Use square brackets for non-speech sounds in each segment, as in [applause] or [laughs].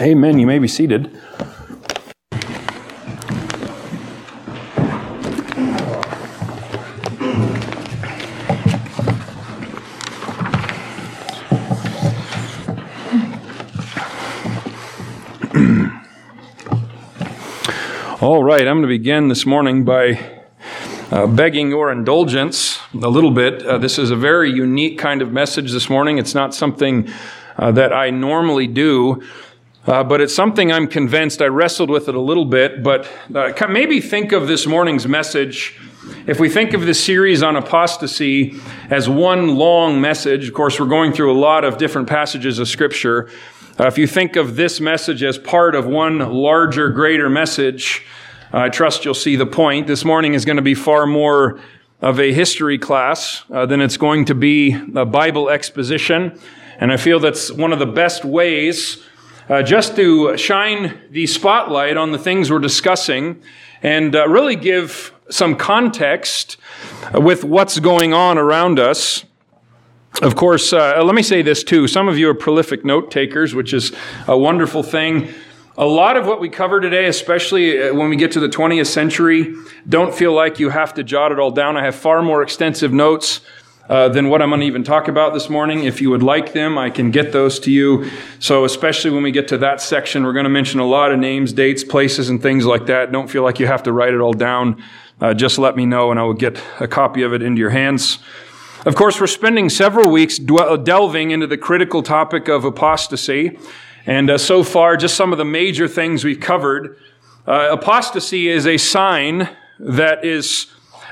Amen. You may be seated. All right, I'm going to begin this morning by uh, begging your indulgence a little bit. Uh, this is a very unique kind of message this morning. It's not something uh, that I normally do. Uh, but it's something I'm convinced I wrestled with it a little bit. But uh, maybe think of this morning's message. If we think of this series on apostasy as one long message, of course, we're going through a lot of different passages of Scripture. Uh, if you think of this message as part of one larger, greater message, I trust you'll see the point. This morning is going to be far more of a history class uh, than it's going to be a Bible exposition. And I feel that's one of the best ways uh, just to shine the spotlight on the things we're discussing and uh, really give some context with what's going on around us. Of course, uh, let me say this too. Some of you are prolific note takers, which is a wonderful thing. A lot of what we cover today, especially uh, when we get to the 20th century, don't feel like you have to jot it all down. I have far more extensive notes uh, than what I'm going to even talk about this morning. If you would like them, I can get those to you. So, especially when we get to that section, we're going to mention a lot of names, dates, places, and things like that. Don't feel like you have to write it all down. Uh, just let me know, and I will get a copy of it into your hands. Of course, we're spending several weeks delving into the critical topic of apostasy. And uh, so far, just some of the major things we've covered. Uh, apostasy is a sign that is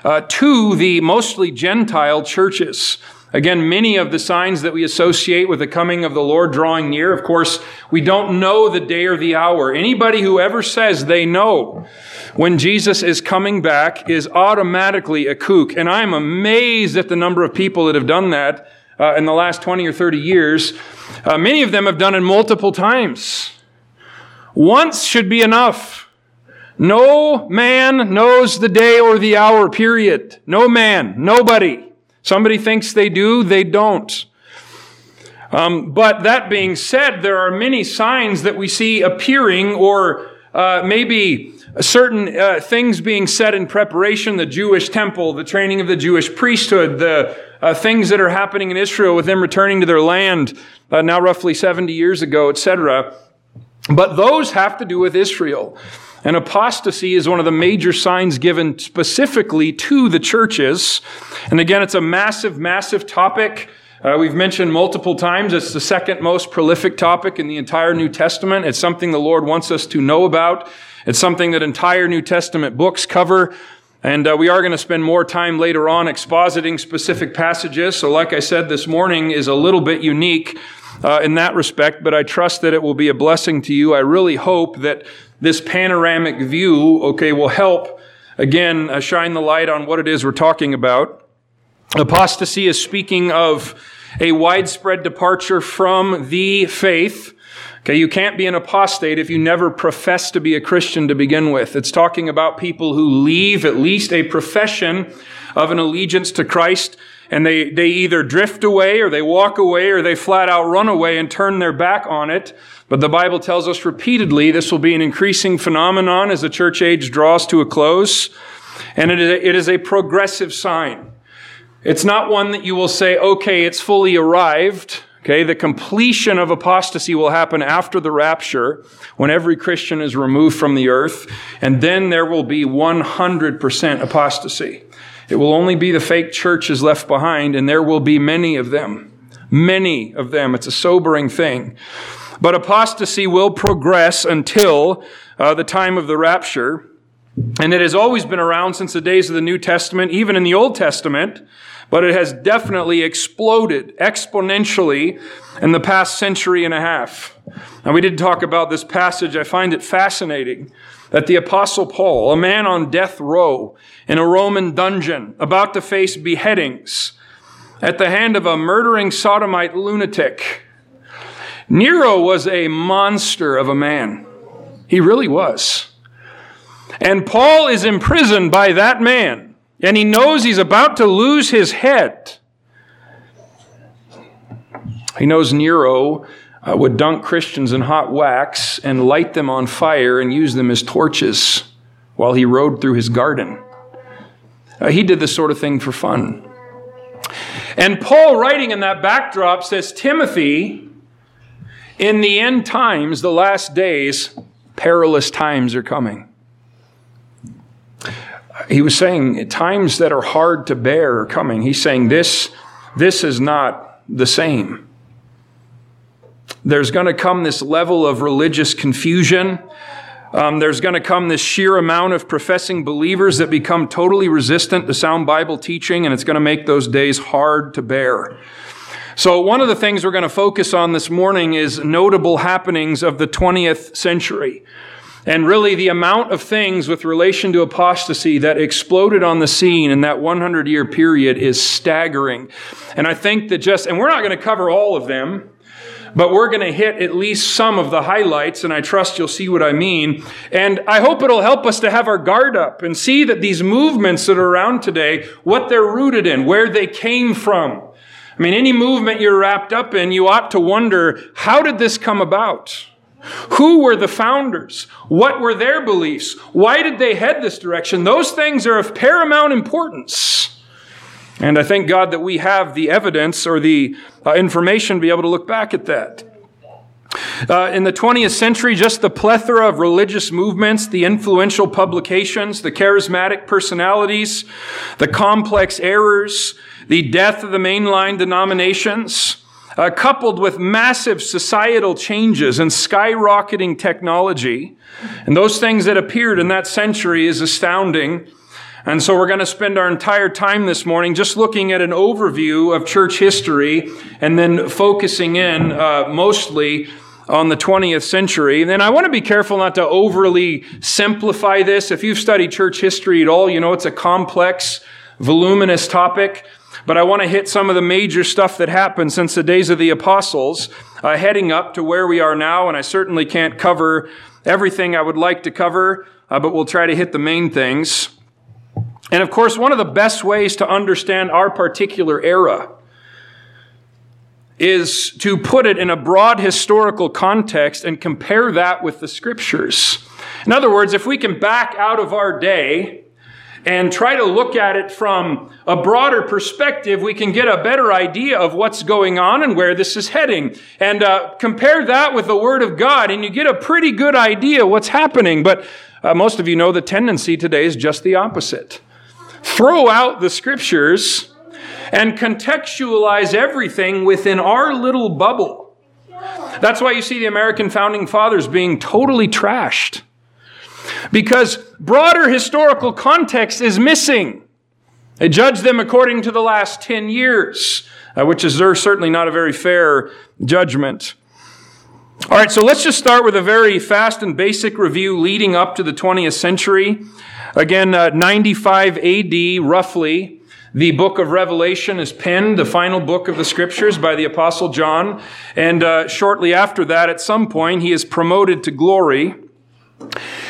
uh, to the mostly Gentile churches. Again, many of the signs that we associate with the coming of the Lord drawing near, of course, we don't know the day or the hour. Anybody who ever says they know when Jesus is coming back is automatically a kook. And I'm amazed at the number of people that have done that uh, in the last 20 or 30 years. Uh, many of them have done it multiple times. Once should be enough. No man knows the day or the hour, period. No man, nobody. Somebody thinks they do, they don't. Um, but that being said, there are many signs that we see appearing or uh, maybe certain uh, things being said in preparation the Jewish temple, the training of the Jewish priesthood, the uh, things that are happening in Israel with them returning to their land uh, now roughly 70 years ago, etc. But those have to do with Israel. And apostasy is one of the major signs given specifically to the churches. And again, it's a massive, massive topic. Uh, we've mentioned multiple times it's the second most prolific topic in the entire New Testament. It's something the Lord wants us to know about. It's something that entire New Testament books cover. And uh, we are going to spend more time later on expositing specific passages. So, like I said, this morning is a little bit unique uh, in that respect, but I trust that it will be a blessing to you. I really hope that this panoramic view, okay, will help, again, uh, shine the light on what it is we're talking about. Apostasy is speaking of a widespread departure from the faith. Okay, you can't be an apostate if you never profess to be a Christian to begin with. It's talking about people who leave at least a profession of an allegiance to Christ and they, they either drift away or they walk away or they flat out run away and turn their back on it. But the Bible tells us repeatedly this will be an increasing phenomenon as the church age draws to a close. And it is a, it is a progressive sign. It's not one that you will say, okay, it's fully arrived. Okay, the completion of apostasy will happen after the rapture when every Christian is removed from the earth, and then there will be 100% apostasy. It will only be the fake churches left behind, and there will be many of them. Many of them. It's a sobering thing. But apostasy will progress until uh, the time of the rapture. And it has always been around since the days of the New Testament, even in the Old Testament, but it has definitely exploded exponentially in the past century and a half. Now, we did talk about this passage. I find it fascinating that the Apostle Paul, a man on death row in a Roman dungeon, about to face beheadings at the hand of a murdering sodomite lunatic, Nero was a monster of a man. He really was. And Paul is imprisoned by that man, and he knows he's about to lose his head. He knows Nero uh, would dunk Christians in hot wax and light them on fire and use them as torches while he rode through his garden. Uh, he did this sort of thing for fun. And Paul, writing in that backdrop, says, Timothy, in the end times, the last days, perilous times are coming. He was saying times that are hard to bear are coming. He's saying this, this is not the same. There's going to come this level of religious confusion. Um, there's going to come this sheer amount of professing believers that become totally resistant to sound Bible teaching, and it's going to make those days hard to bear. So, one of the things we're going to focus on this morning is notable happenings of the 20th century. And really, the amount of things with relation to apostasy that exploded on the scene in that 100 year period is staggering. And I think that just, and we're not going to cover all of them, but we're going to hit at least some of the highlights, and I trust you'll see what I mean. And I hope it'll help us to have our guard up and see that these movements that are around today, what they're rooted in, where they came from. I mean, any movement you're wrapped up in, you ought to wonder, how did this come about? Who were the founders? What were their beliefs? Why did they head this direction? Those things are of paramount importance. And I thank God that we have the evidence or the uh, information to be able to look back at that. Uh, in the 20th century, just the plethora of religious movements, the influential publications, the charismatic personalities, the complex errors, the death of the mainline denominations, uh, coupled with massive societal changes and skyrocketing technology, and those things that appeared in that century is astounding. And so we're going to spend our entire time this morning just looking at an overview of church history and then focusing in uh, mostly on the 20th century. And I want to be careful not to overly simplify this. If you've studied church history at all, you know it's a complex, voluminous topic. But I want to hit some of the major stuff that happened since the days of the apostles, uh, heading up to where we are now. And I certainly can't cover everything I would like to cover, uh, but we'll try to hit the main things. And of course, one of the best ways to understand our particular era is to put it in a broad historical context and compare that with the scriptures. In other words, if we can back out of our day and try to look at it from a broader perspective, we can get a better idea of what's going on and where this is heading. And uh, compare that with the Word of God, and you get a pretty good idea what's happening. But uh, most of you know the tendency today is just the opposite. Throw out the Scriptures and contextualize everything within our little bubble. That's why you see the American founding fathers being totally trashed because broader historical context is missing. They judge them according to the last 10 years, uh, which is certainly not a very fair judgment. All right, so let's just start with a very fast and basic review leading up to the 20th century. Again, uh, 95 AD, roughly, the book of Revelation is penned, the final book of the scriptures by the Apostle John. And uh, shortly after that, at some point, he is promoted to glory.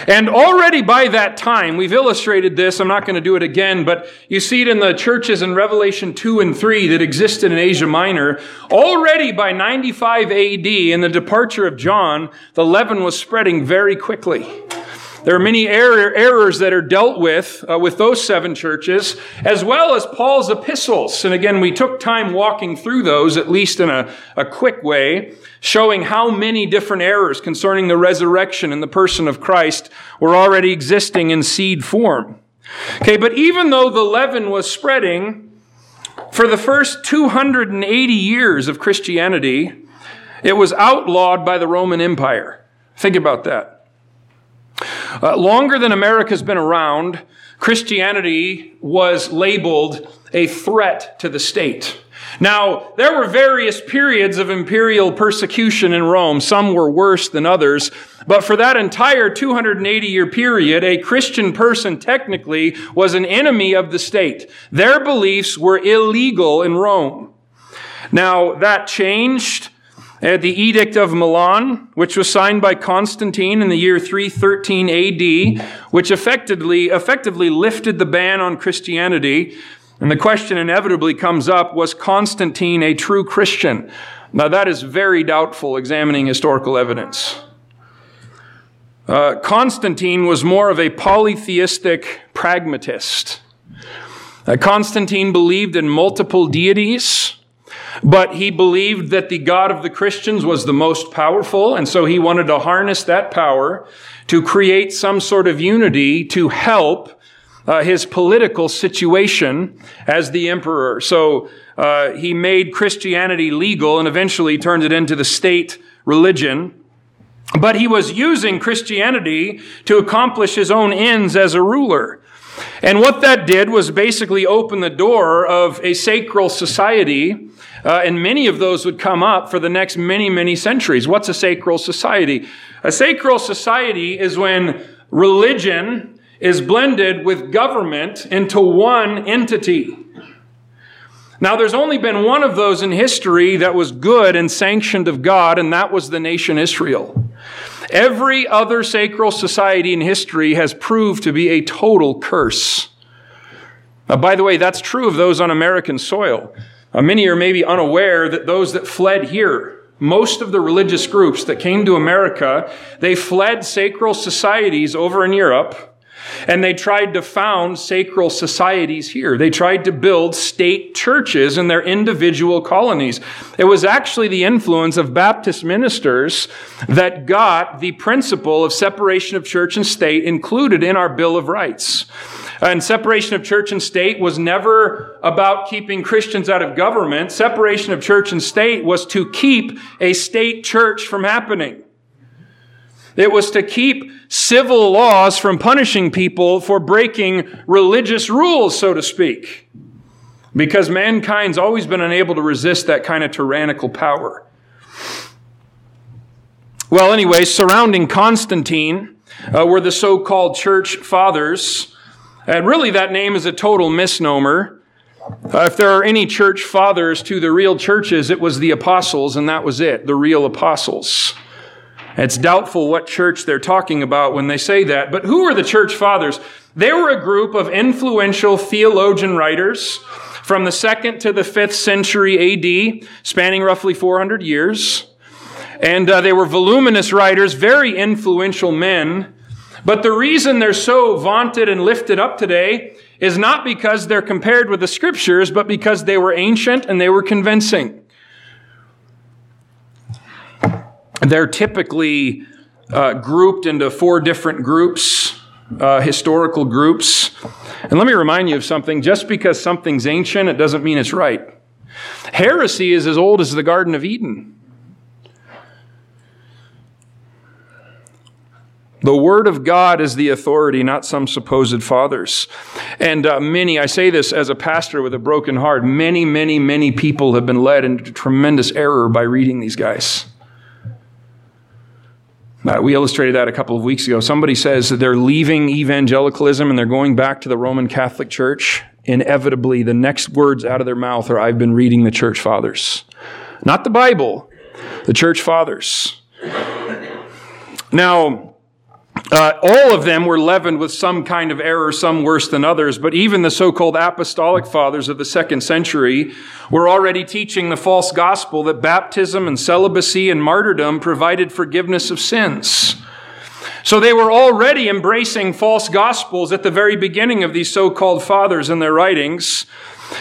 And already by that time, we've illustrated this, I'm not going to do it again, but you see it in the churches in Revelation 2 and 3 that existed in Asia Minor. Already by 95 AD, in the departure of John, the leaven was spreading very quickly. There are many error, errors that are dealt with uh, with those seven churches, as well as Paul's epistles. And again, we took time walking through those, at least in a, a quick way, showing how many different errors concerning the resurrection and the person of Christ were already existing in seed form. Okay, but even though the leaven was spreading, for the first 280 years of Christianity, it was outlawed by the Roman Empire. Think about that. Uh, longer than America's been around, Christianity was labeled a threat to the state. Now, there were various periods of imperial persecution in Rome. Some were worse than others. But for that entire 280 year period, a Christian person technically was an enemy of the state. Their beliefs were illegal in Rome. Now, that changed at the Edict of Milan, which was signed by Constantine in the year 313 AD, which effectively, effectively lifted the ban on Christianity. And the question inevitably comes up, was Constantine a true Christian? Now, that is very doubtful examining historical evidence. Uh, Constantine was more of a polytheistic pragmatist. Uh, Constantine believed in multiple deities, but he believed that the God of the Christians was the most powerful, and so he wanted to harness that power to create some sort of unity to help uh, his political situation as the emperor. So uh, he made Christianity legal and eventually turned it into the state religion. But he was using Christianity to accomplish his own ends as a ruler. And what that did was basically open the door of a sacral society, uh, and many of those would come up for the next many, many centuries. What's a sacral society? A sacral society is when religion is blended with government into one entity. Now, there's only been one of those in history that was good and sanctioned of God, and that was the nation Israel. Every other sacral society in history has proved to be a total curse. Now, by the way, that's true of those on American soil. Uh, many are maybe unaware that those that fled here, most of the religious groups that came to America, they fled sacral societies over in Europe and they tried to found sacral societies here. They tried to build state churches in their individual colonies. It was actually the influence of Baptist ministers that got the principle of separation of church and state included in our Bill of Rights. And separation of church and state was never about keeping Christians out of government. Separation of church and state was to keep a state church from happening. It was to keep civil laws from punishing people for breaking religious rules, so to speak. Because mankind's always been unable to resist that kind of tyrannical power. Well, anyway, surrounding Constantine uh, were the so called church fathers. And really, that name is a total misnomer. Uh, if there are any church fathers to the real churches, it was the apostles, and that was it, the real apostles. It's doubtful what church they're talking about when they say that. But who are the church fathers? They were a group of influential theologian writers from the second to the fifth century AD, spanning roughly 400 years. And uh, they were voluminous writers, very influential men. But the reason they're so vaunted and lifted up today is not because they're compared with the scriptures, but because they were ancient and they were convincing. They're typically uh, grouped into four different groups, uh, historical groups. And let me remind you of something just because something's ancient, it doesn't mean it's right. Heresy is as old as the Garden of Eden. The Word of God is the authority, not some supposed fathers. And uh, many, I say this as a pastor with a broken heart, many, many, many people have been led into tremendous error by reading these guys. Uh, we illustrated that a couple of weeks ago. Somebody says that they're leaving evangelicalism and they're going back to the Roman Catholic Church. Inevitably, the next words out of their mouth are, I've been reading the church fathers. Not the Bible, the church fathers. Now, uh, all of them were leavened with some kind of error, some worse than others, but even the so called apostolic fathers of the second century were already teaching the false gospel that baptism and celibacy and martyrdom provided forgiveness of sins. So they were already embracing false gospels at the very beginning of these so called fathers in their writings.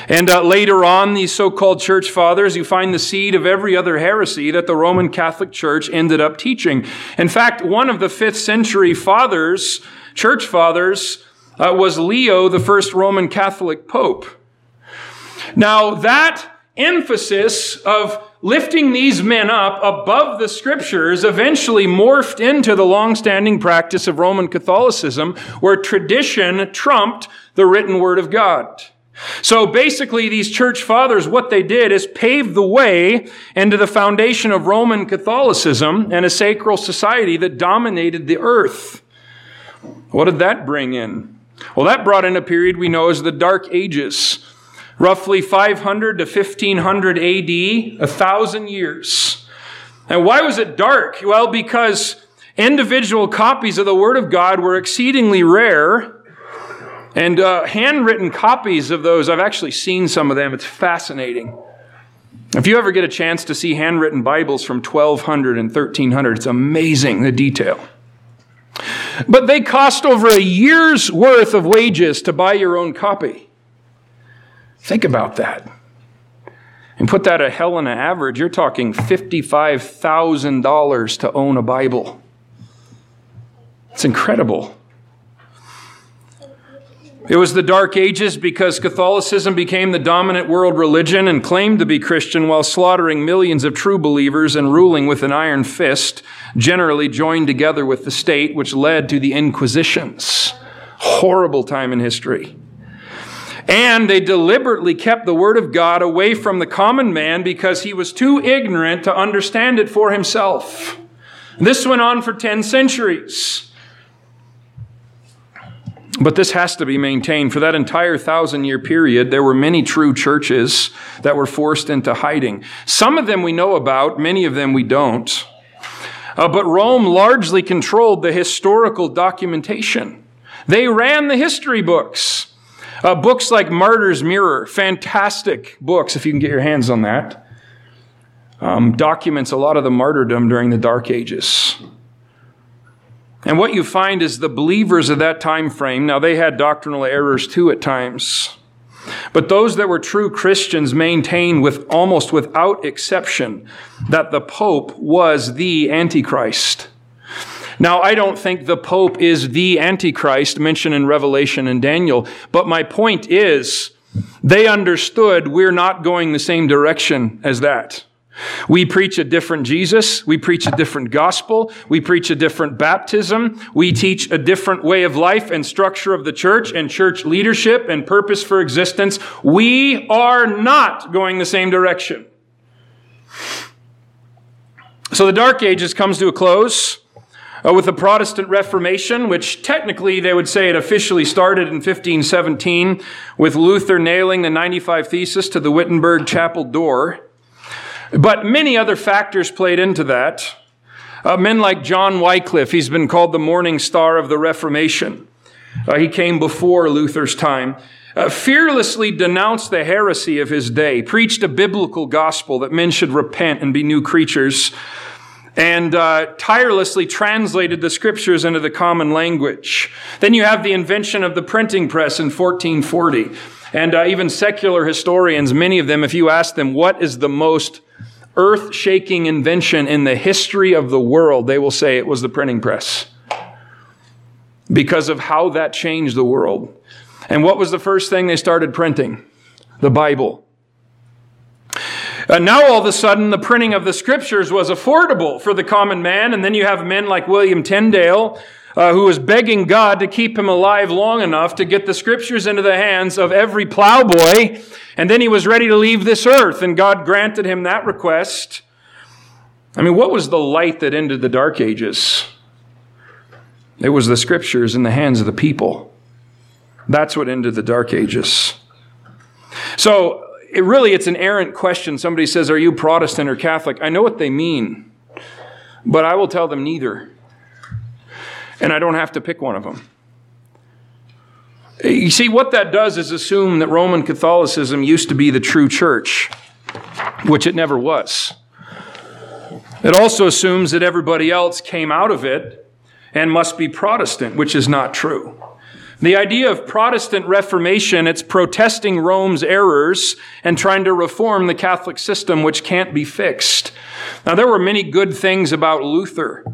And uh, later on, these so called church fathers, you find the seed of every other heresy that the Roman Catholic Church ended up teaching. In fact, one of the fifth century fathers, church fathers, uh, was Leo, the first Roman Catholic Pope. Now, that emphasis of lifting these men up above the scriptures eventually morphed into the long-standing practice of Roman Catholicism where tradition trumped the written word of God. So basically, these church fathers, what they did is pave the way into the foundation of Roman Catholicism and a sacral society that dominated the earth. What did that bring in? Well, that brought in a period we know as the Dark Ages, roughly 500 to 1500 AD, a thousand years. And why was it dark? Well, because individual copies of the Word of God were exceedingly rare and uh, handwritten copies of those, I've actually seen some of them. It's fascinating. If you ever get a chance to see handwritten Bibles from 1200 and 1300, it's amazing the detail. But they cost over a year's worth of wages to buy your own copy. Think about that. And put that at Helena average, you're talking $55,000 to own a Bible. It's incredible. It was the Dark Ages because Catholicism became the dominant world religion and claimed to be Christian while slaughtering millions of true believers and ruling with an iron fist, generally joined together with the state, which led to the Inquisitions. Horrible time in history. And they deliberately kept the Word of God away from the common man because he was too ignorant to understand it for himself. This went on for 10 centuries. But this has to be maintained. For that entire thousand year period, there were many true churches that were forced into hiding. Some of them we know about, many of them we don't. Uh, but Rome largely controlled the historical documentation. They ran the history books. Uh, books like Martyr's Mirror, fantastic books if you can get your hands on that. Um, documents a lot of the martyrdom during the Dark Ages. And what you find is the believers of that time frame, now they had doctrinal errors too at times, but those that were true Christians maintained with almost without exception that the Pope was the Antichrist. Now, I don't think the Pope is the Antichrist mentioned in Revelation and Daniel, but my point is they understood we're not going the same direction as that. We preach a different Jesus. We preach a different gospel. We preach a different baptism. We teach a different way of life and structure of the church and church leadership and purpose for existence. We are not going the same direction. So the Dark Ages comes to a close. Uh, with the Protestant Reformation, which technically they would say it officially started in 1517 with Luther nailing the 95 Thesis to the Wittenberg chapel door. But many other factors played into that. Uh, men like John Wycliffe, he's been called the morning star of the Reformation. Uh, he came before Luther's time. Uh, fearlessly denounced the heresy of his day, preached a biblical gospel that men should repent and be new creatures, and uh, tirelessly translated the scriptures into the common language. Then you have the invention of the printing press in 1440. And uh, even secular historians, many of them, if you ask them, what is the most earth shaking invention in the history of the world, they will say it was the printing press. Because of how that changed the world. And what was the first thing they started printing? The Bible. Uh, now all of a sudden, the printing of the scriptures was affordable for the common man. And then you have men like William Tyndale, uh, who was begging God to keep him alive long enough to get the scriptures into the hands of every plowboy. And then he was ready to leave this earth, and God granted him that request. I mean, what was the light that ended the dark ages? It was the scriptures in the hands of the people. That's what ended the dark ages. So, it really, it's an errant question. Somebody says, Are you Protestant or Catholic? I know what they mean, but I will tell them neither and I don't have to pick one of them. You see, what that does is assume that Roman Catholicism used to be the true church, which it never was. It also assumes that everybody else came out of it and must be Protestant, which is not true. The idea of Protestant Reformation, it's protesting Rome's errors and trying to reform the Catholic system, which can't be fixed. Now, there were many good things about Luther.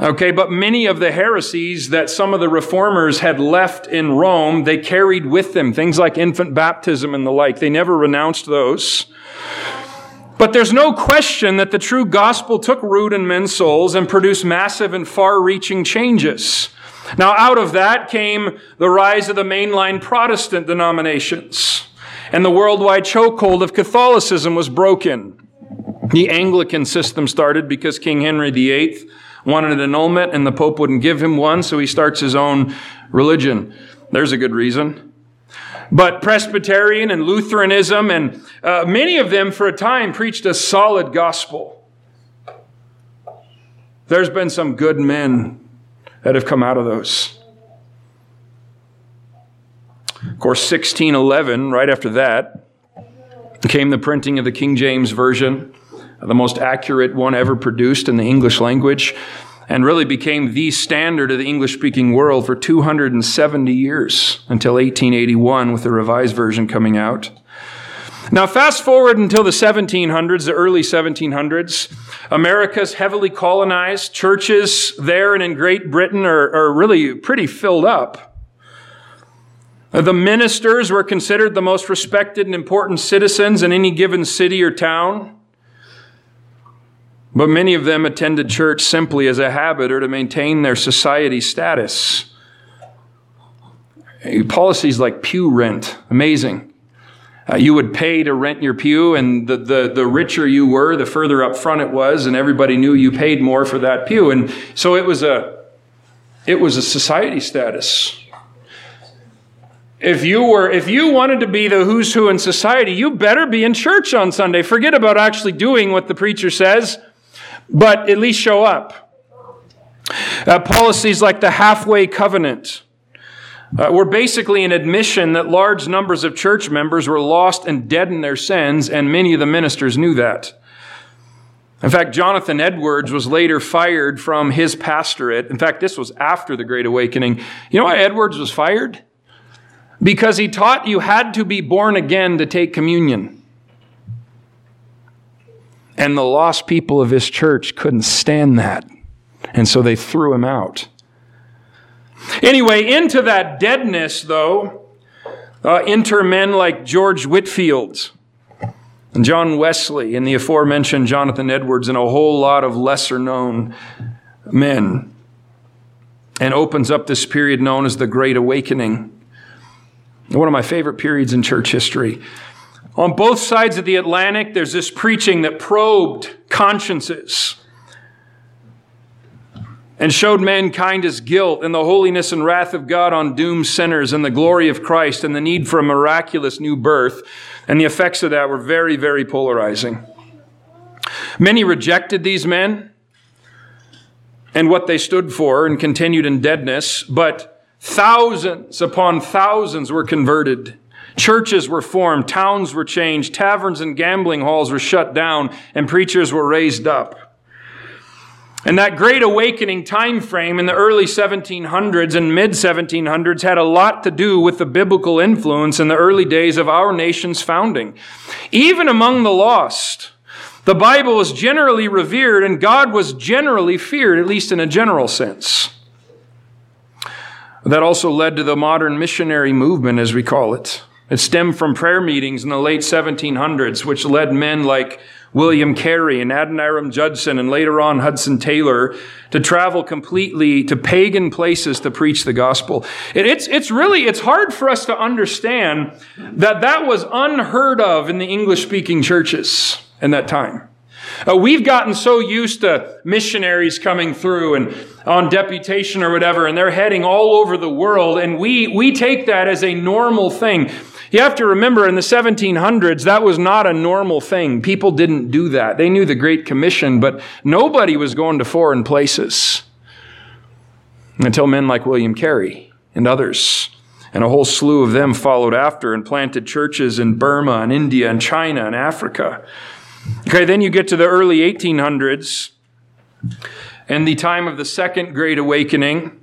Okay, but many of the heresies that some of the reformers had left in Rome, they carried with them things like infant baptism and the like. They never renounced those. But there's no question that the true gospel took root in men's souls and produced massive and far reaching changes. Now, out of that came the rise of the mainline Protestant denominations, and the worldwide chokehold of Catholicism was broken. The Anglican system started because King Henry VIII wanted an annulment and the Pope wouldn't give him one, so he starts his own religion. There's a good reason. But Presbyterian and Lutheranism, and uh, many of them for a time preached a solid gospel. There's been some good men that have come out of those. Of course, 1611, right after that, came the printing of the King James Version, the most accurate one ever produced in the English language, and really became the standard of the English speaking world for 270 years until 1881 with the Revised Version coming out. Now, fast forward until the 1700s, the early 1700s. America's heavily colonized. Churches there and in Great Britain are, are really pretty filled up. Uh, the ministers were considered the most respected and important citizens in any given city or town. But many of them attended church simply as a habit or to maintain their society status. Policies like pew rent, amazing. Uh, you would pay to rent your pew, and the, the, the richer you were, the further up front it was, and everybody knew you paid more for that pew. And so it was a, it was a society status. If you were, if you wanted to be the who's who in society, you better be in church on Sunday. Forget about actually doing what the preacher says, but at least show up. Uh, policies like the halfway covenant uh, were basically an admission that large numbers of church members were lost and dead in their sins, and many of the ministers knew that. In fact, Jonathan Edwards was later fired from his pastorate. In fact, this was after the Great Awakening. You know why Edwards was fired? Because he taught you had to be born again to take communion. And the lost people of his church couldn't stand that. And so they threw him out. Anyway, into that deadness, though, uh, enter men like George Whitefield and John Wesley and the aforementioned Jonathan Edwards and a whole lot of lesser known men. And opens up this period known as the Great Awakening. One of my favorite periods in church history. On both sides of the Atlantic, there's this preaching that probed consciences and showed mankind his guilt and the holiness and wrath of God on doomed sinners and the glory of Christ and the need for a miraculous new birth. And the effects of that were very, very polarizing. Many rejected these men and what they stood for and continued in deadness, but thousands upon thousands were converted. Churches were formed, towns were changed, taverns and gambling halls were shut down, and preachers were raised up. And that great awakening time frame in the early 1700s and mid 1700s had a lot to do with the biblical influence in the early days of our nation's founding. Even among the lost, the Bible was generally revered and God was generally feared, at least in a general sense. That also led to the modern missionary movement, as we call it. It stemmed from prayer meetings in the late 1700s, which led men like William Carey and Adoniram Judson and later on Hudson Taylor to travel completely to pagan places to preach the gospel. It, it's, it's really, it's hard for us to understand that that was unheard of in the English speaking churches in that time. Uh, we've gotten so used to missionaries coming through and on deputation or whatever, and they're heading all over the world, and we, we take that as a normal thing. You have to remember in the 1700s, that was not a normal thing. People didn't do that. They knew the Great Commission, but nobody was going to foreign places until men like William Carey and others. And a whole slew of them followed after and planted churches in Burma and India and China and Africa. Okay, then you get to the early 1800s and the time of the Second Great Awakening.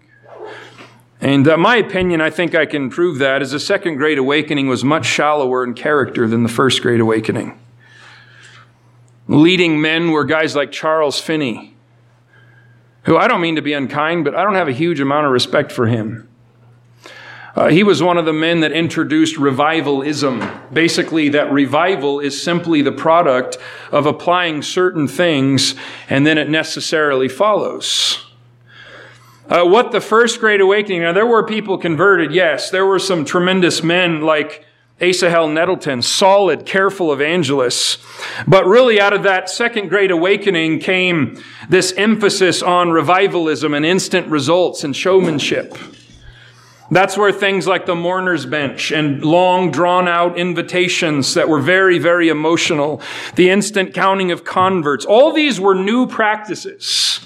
And uh, my opinion, I think I can prove that, is the Second Great Awakening was much shallower in character than the First Great Awakening. Leading men were guys like Charles Finney, who I don't mean to be unkind, but I don't have a huge amount of respect for him. Uh, he was one of the men that introduced revivalism. Basically, that revival is simply the product of applying certain things and then it necessarily follows. Uh, what the first great awakening, now there were people converted, yes. There were some tremendous men like Asahel Nettleton, solid, careful evangelists. But really, out of that second great awakening came this emphasis on revivalism and instant results and showmanship. That's where things like the mourner's bench and long drawn out invitations that were very, very emotional, the instant counting of converts, all these were new practices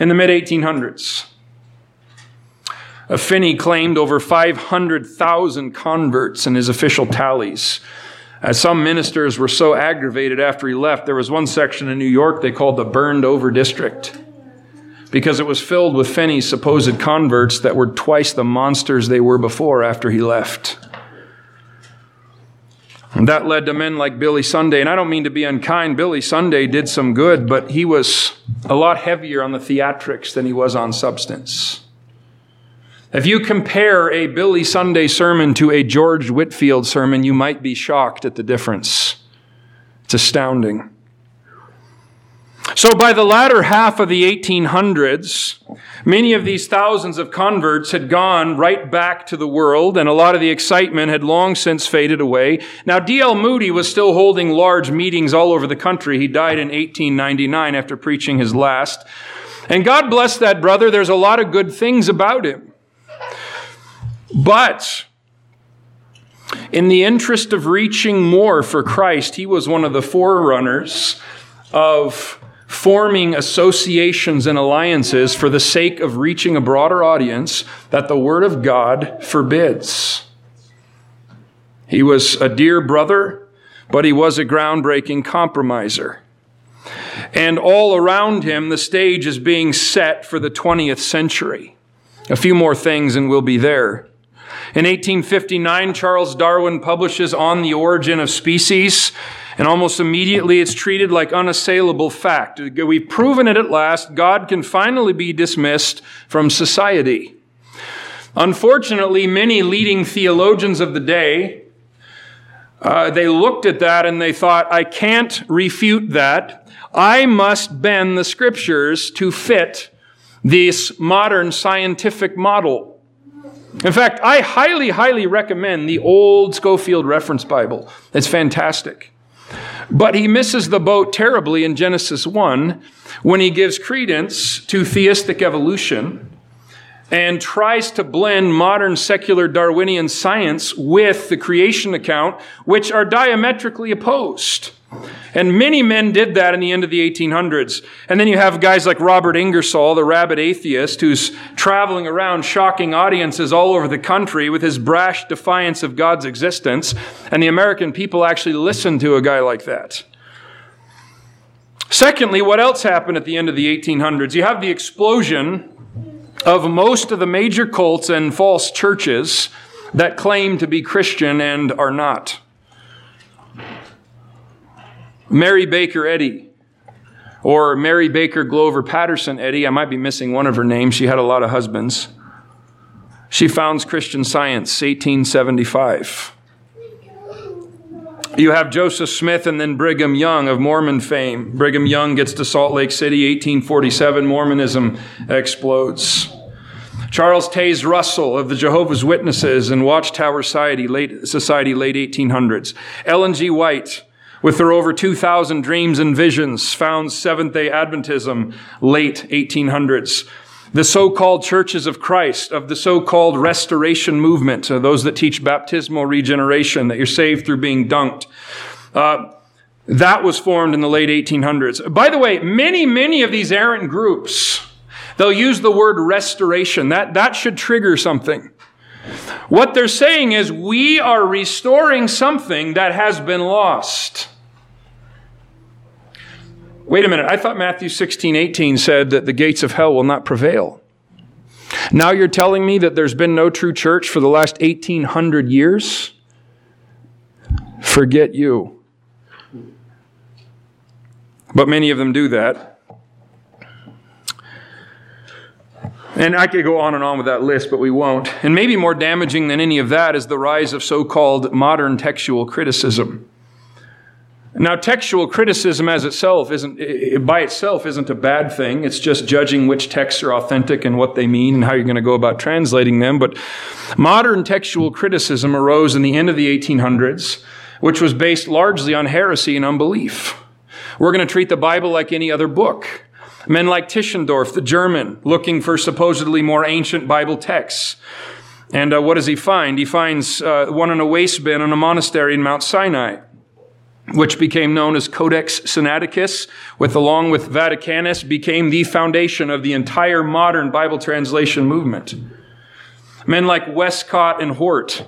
in the mid 1800s. Finney claimed over 500,000 converts in his official tallies. As some ministers were so aggravated after he left, there was one section in New York they called the burned over district because it was filled with Finney's supposed converts that were twice the monsters they were before after he left. And that led to men like Billy Sunday. And I don't mean to be unkind. Billy Sunday did some good, but he was a lot heavier on the theatrics than he was on substance. If you compare a Billy Sunday sermon to a George Whitefield sermon, you might be shocked at the difference. It's astounding. So, by the latter half of the 1800s, many of these thousands of converts had gone right back to the world, and a lot of the excitement had long since faded away. Now, D.L. Moody was still holding large meetings all over the country. He died in 1899 after preaching his last. And God bless that brother, there's a lot of good things about him. But in the interest of reaching more for Christ, he was one of the forerunners of forming associations and alliances for the sake of reaching a broader audience that the Word of God forbids. He was a dear brother, but he was a groundbreaking compromiser. And all around him, the stage is being set for the 20th century. A few more things, and we'll be there. In 1859, Charles Darwin publishes On the Origin of Species, and almost immediately it's treated like unassailable fact. We've proven it at last. God can finally be dismissed from society. Unfortunately, many leading theologians of the day, uh, they looked at that and they thought, I can't refute that. I must bend the scriptures to fit this modern scientific model. In fact, I highly, highly recommend the old Scofield Reference Bible. It's fantastic. But he misses the boat terribly in Genesis 1 when he gives credence to theistic evolution and tries to blend modern secular Darwinian science with the creation account, which are diametrically opposed. And many men did that in the end of the 1800s. And then you have guys like Robert Ingersoll, the rabid atheist, who's traveling around shocking audiences all over the country with his brash defiance of God's existence. And the American people actually listened to a guy like that. Secondly, what else happened at the end of the 1800s? You have the explosion of most of the major cults and false churches that claim to be Christian and are not. Mary Baker Eddy, or Mary Baker Glover Patterson Eddy. I might be missing one of her names. She had a lot of husbands. She founds Christian Science, 1875. You have Joseph Smith and then Brigham Young of Mormon fame. Brigham Young gets to Salt Lake City, 1847. Mormonism explodes. Charles Taze Russell of the Jehovah's Witnesses and Watchtower Society, late, Society, late 1800s. Ellen G. White, with her over 2,000 dreams and visions, found Seventh day Adventism late 1800s. The so called churches of Christ, of the so called restoration movement, uh, those that teach baptismal regeneration, that you're saved through being dunked. Uh, that was formed in the late 1800s. By the way, many, many of these errant groups, they'll use the word restoration. That, that should trigger something. What they're saying is, we are restoring something that has been lost. Wait a minute, I thought Matthew 16, 18 said that the gates of hell will not prevail. Now you're telling me that there's been no true church for the last 1800 years? Forget you. But many of them do that. And I could go on and on with that list, but we won't. And maybe more damaging than any of that is the rise of so called modern textual criticism. Now, textual criticism as itself isn't, by itself isn't a bad thing. It's just judging which texts are authentic and what they mean and how you're going to go about translating them. But modern textual criticism arose in the end of the 1800s, which was based largely on heresy and unbelief. We're going to treat the Bible like any other book. Men like Tischendorf, the German, looking for supposedly more ancient Bible texts. And uh, what does he find? He finds uh, one in a waste bin in a monastery in Mount Sinai, which became known as Codex Sinaiticus, with along with Vaticanus, became the foundation of the entire modern Bible translation movement. Men like Westcott and Hort,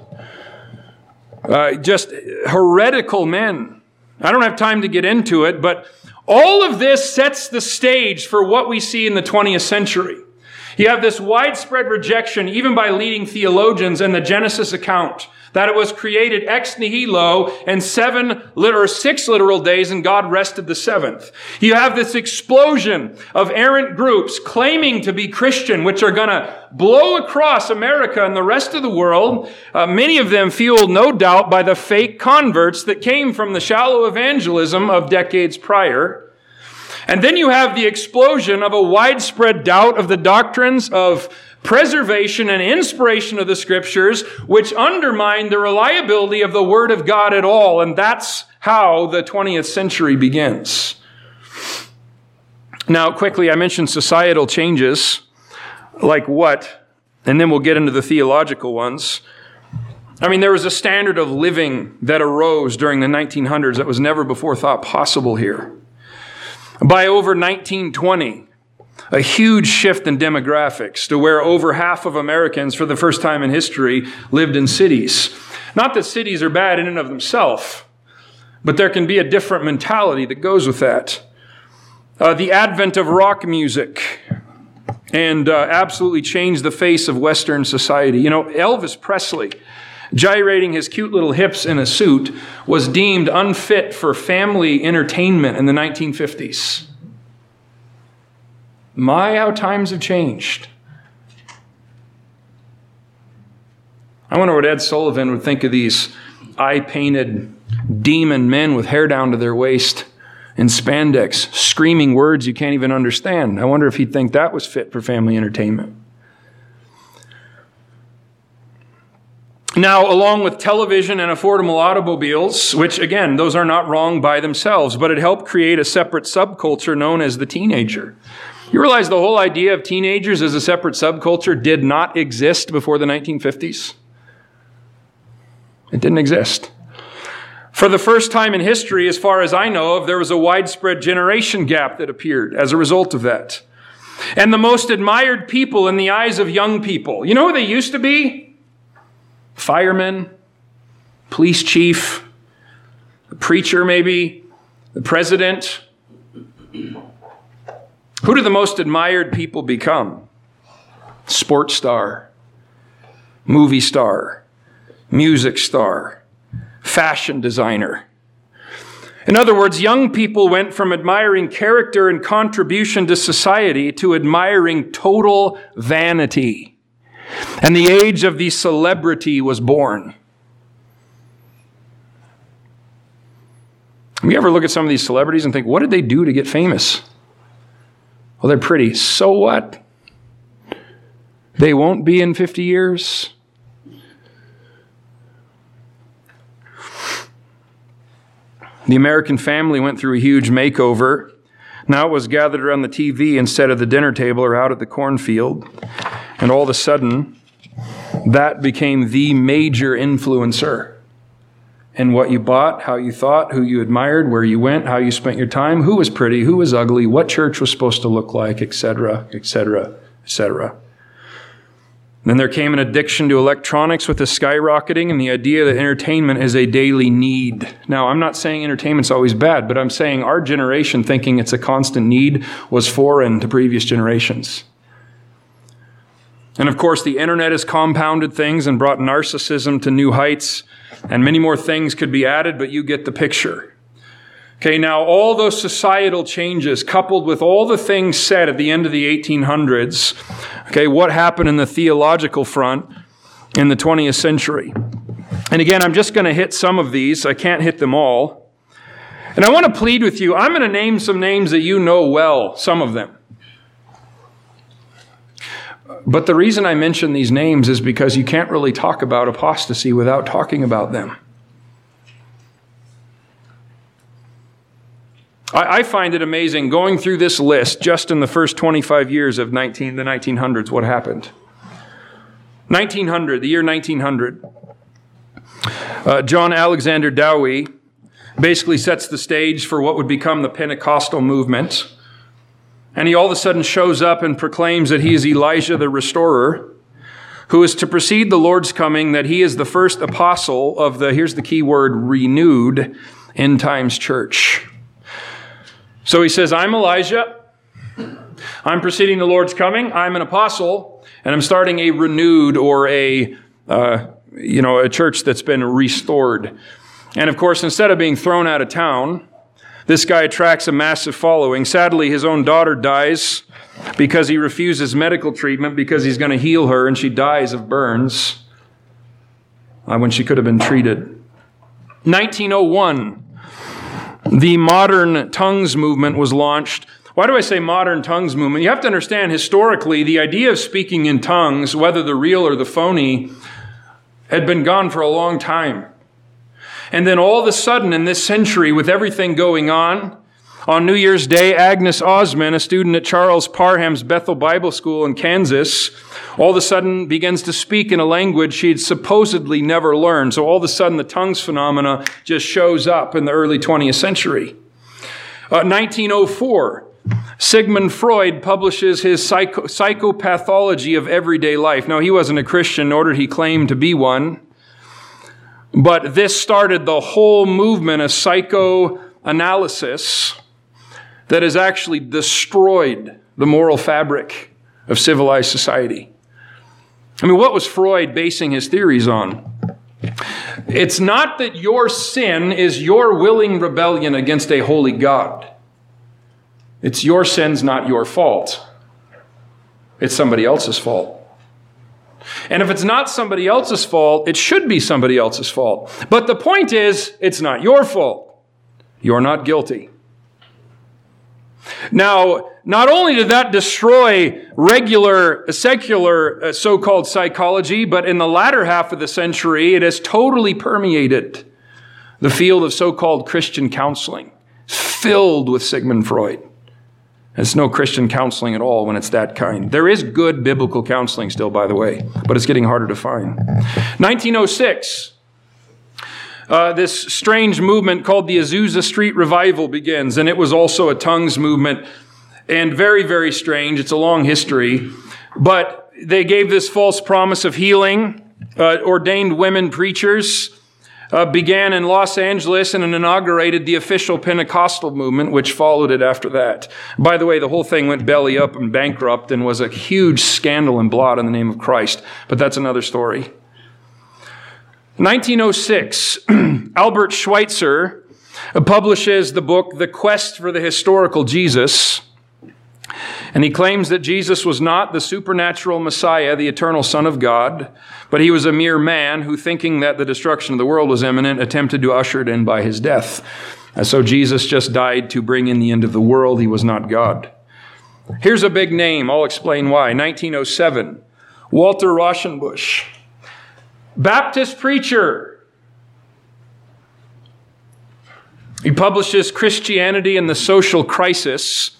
uh, just heretical men. I don't have time to get into it, but all of this sets the stage for what we see in the 20th century. You have this widespread rejection, even by leading theologians, in the Genesis account that it was created ex nihilo in seven or six literal days and God rested the seventh. You have this explosion of errant groups claiming to be Christian, which are going to blow across America and the rest of the world. Uh, many of them fueled, no doubt, by the fake converts that came from the shallow evangelism of decades prior. And then you have the explosion of a widespread doubt of the doctrines of preservation and inspiration of the scriptures, which undermine the reliability of the Word of God at all. And that's how the 20th century begins. Now, quickly, I mentioned societal changes. Like what? And then we'll get into the theological ones. I mean, there was a standard of living that arose during the 1900s that was never before thought possible here. By over 1920, a huge shift in demographics to where over half of Americans, for the first time in history, lived in cities. Not that cities are bad in and of themselves, but there can be a different mentality that goes with that. Uh, the advent of rock music and uh, absolutely changed the face of Western society. You know, Elvis Presley, gyrating his cute little hips in a suit, was deemed unfit for family entertainment in the 1950s. My, how times have changed. I wonder what Ed Sullivan would think of these eye painted demon men with hair down to their waist in spandex, screaming words you can't even understand. I wonder if he'd think that was fit for family entertainment. Now, along with television and affordable automobiles, which again, those are not wrong by themselves, but it helped create a separate subculture known as the teenager. You realize the whole idea of teenagers as a separate subculture did not exist before the 1950s? It didn't exist. For the first time in history, as far as I know of, there was a widespread generation gap that appeared as a result of that. And the most admired people in the eyes of young people, you know who they used to be? Firemen, police chief, a preacher maybe, the president, who do the most admired people become? Sports star, movie star, music star, fashion designer. In other words, young people went from admiring character and contribution to society to admiring total vanity. And the age of the celebrity was born. You ever look at some of these celebrities and think, what did they do to get famous? Well, they're pretty. So what? They won't be in 50 years. The American family went through a huge makeover. Now it was gathered around the TV instead of the dinner table or out at the cornfield. And all of a sudden, that became the major influencer and what you bought, how you thought, who you admired, where you went, how you spent your time, who was pretty, who was ugly, what church was supposed to look like, etc., etc., etc. Then there came an addiction to electronics with the skyrocketing and the idea that entertainment is a daily need. Now, I'm not saying entertainment's always bad, but I'm saying our generation thinking it's a constant need was foreign to previous generations. And of course, the internet has compounded things and brought narcissism to new heights and many more things could be added, but you get the picture. Okay, now all those societal changes coupled with all the things said at the end of the 1800s, okay, what happened in the theological front in the 20th century? And again, I'm just going to hit some of these. I can't hit them all. And I want to plead with you. I'm going to name some names that you know well, some of them. But the reason I mention these names is because you can't really talk about apostasy without talking about them. I, find it amazing going through this list just in the first 25 years of 19, the 1900s, what happened. 1900, the year 1900. Uh, John Alexander Dowie basically sets the stage for what would become the Pentecostal movement. And he all of a sudden shows up and proclaims that he is Elijah the restorer, who is to precede the Lord's coming, that he is the first apostle of the, here's the key word, renewed end times church. So he says, I'm Elijah. I'm preceding the Lord's coming. I'm an apostle, and I'm starting a renewed or a, uh, you know, a church that's been restored. And of course, instead of being thrown out of town, this guy attracts a massive following. Sadly, his own daughter dies because he refuses medical treatment because he's going to heal her, and she dies of burns uh, when she could have been treated. 1901, the modern tongues movement was launched. Why do I say modern tongues movement? You have to understand historically, the idea of speaking in tongues, whether the real or the phony, had been gone for a long time. And then all of a sudden, in this century, with everything going on, on New Year's Day, Agnes Ozman, a student at Charles Parham's Bethel Bible School in Kansas, all of a sudden begins to speak in a language she had supposedly never learned. So all of a sudden, the tongues phenomena just shows up in the early 20th century. Uh, 1904, Sigmund Freud publishes his psycho- psychopathology of everyday life. Now, he wasn't a Christian, nor did he claim to be one. But this started the whole movement of psychoanalysis that has actually destroyed the moral fabric of civilized society. I mean, what was Freud basing his theories on? It's not that your sin is your willing rebellion against a holy God. It's your sin's not your fault. It's somebody else's fault. And if it's not somebody else's fault, it should be somebody else's fault. But the point is, it's not your fault. You're not guilty. Now, not only did that destroy regular secular uh, so called psychology, but in the latter half of the century, it has totally permeated the field of so called Christian counseling, filled with Sigmund Freud. It's no Christian counseling at all when it's that kind. There is good biblical counseling still, by the way, but it's getting harder to find. 1906, uh, this strange movement called the Azusa Street Revival begins, and it was also a tongues movement, and very, very strange. It's a long history, but they gave this false promise of healing. Uh, ordained women preachers uh, began in Los Angeles and inaugurated the official Pentecostal movement, which followed it after that. By the way, the whole thing went belly up and bankrupt and was a huge scandal and blot in the name of Christ, but that's another story. 1906, [clears throat] Albert Schweitzer publishes the book The Quest for the Historical Jesus. And he claims that Jesus was not the supernatural Messiah, the eternal Son of God, but he was a mere man who, thinking that the destruction of the world was imminent, attempted to usher it in by his death. And so Jesus just died to bring in the end of the world. He was not God. Here's a big name. I'll explain why. 1907, Walter Rauschenbusch. Baptist preacher. He publishes Christianity and the Social Crisis,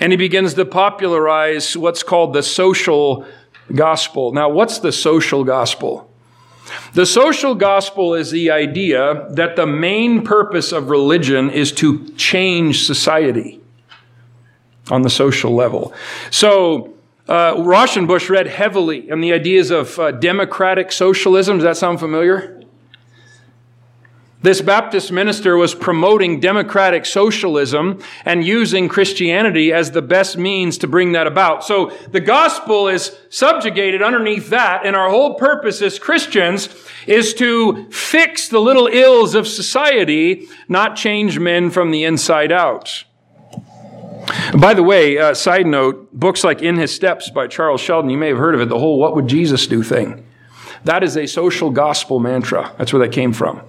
and he begins to popularize what's called the social gospel. Now, what's the social gospel? The social gospel is the idea that the main purpose of religion is to change society on the social level. So, uh, Rauschenbusch read heavily on the ideas of uh, democratic socialism. Does that sound familiar? This Baptist minister was promoting democratic socialism and using Christianity as the best means to bring that about. So the gospel is subjugated underneath that, and our whole purpose as Christians is to fix the little ills of society, not change men from the inside out. By the way, uh, side note, books like In His Steps by Charles Sheldon, you may have heard of it, the whole What Would Jesus Do thing. That is a social gospel mantra. That's where that came from.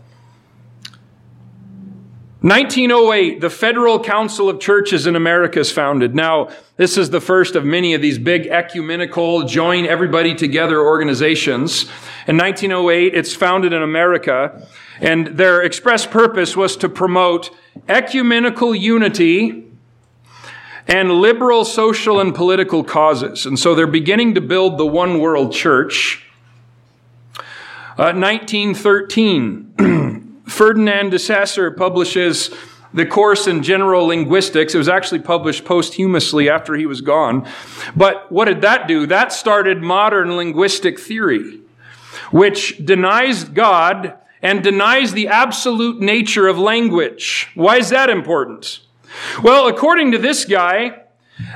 1908, the Federal Council of Churches in America is founded. Now, this is the first of many of these big ecumenical, join everybody together organizations. In 1908, it's founded in America, and their express purpose was to promote ecumenical unity and liberal social and political causes. And so they're beginning to build the one world church. Uh, 1913, [clears throat] Ferdinand de Saussure publishes the course in general linguistics. It was actually published posthumously after he was gone. But what did that do? That started modern linguistic theory, which denies God and denies the absolute nature of language. Why is that important? Well, according to this guy,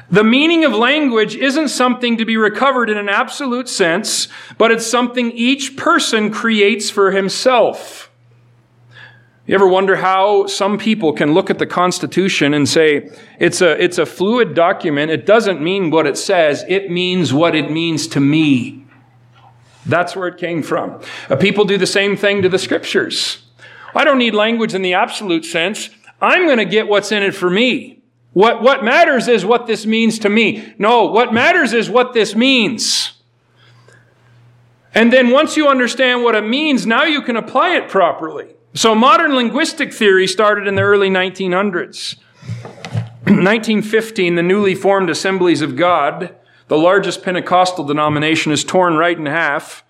the meaning of language isn't something to be recovered in an absolute sense, but it's something each person creates for himself. You ever wonder how some people can look at the Constitution and say, it's a, it's a fluid document. It doesn't mean what it says. It means what it means to me. That's where it came from. Uh, people do the same thing to the scriptures. I don't need language in the absolute sense. I'm going to get what's in it for me. What, what matters is what this means to me. No, what matters is what this means. And then once you understand what it means, now you can apply it properly. So modern linguistic theory started in the early 1900s. 1915, [clears throat] the newly formed Assemblies of God, the largest Pentecostal denomination, is torn right in half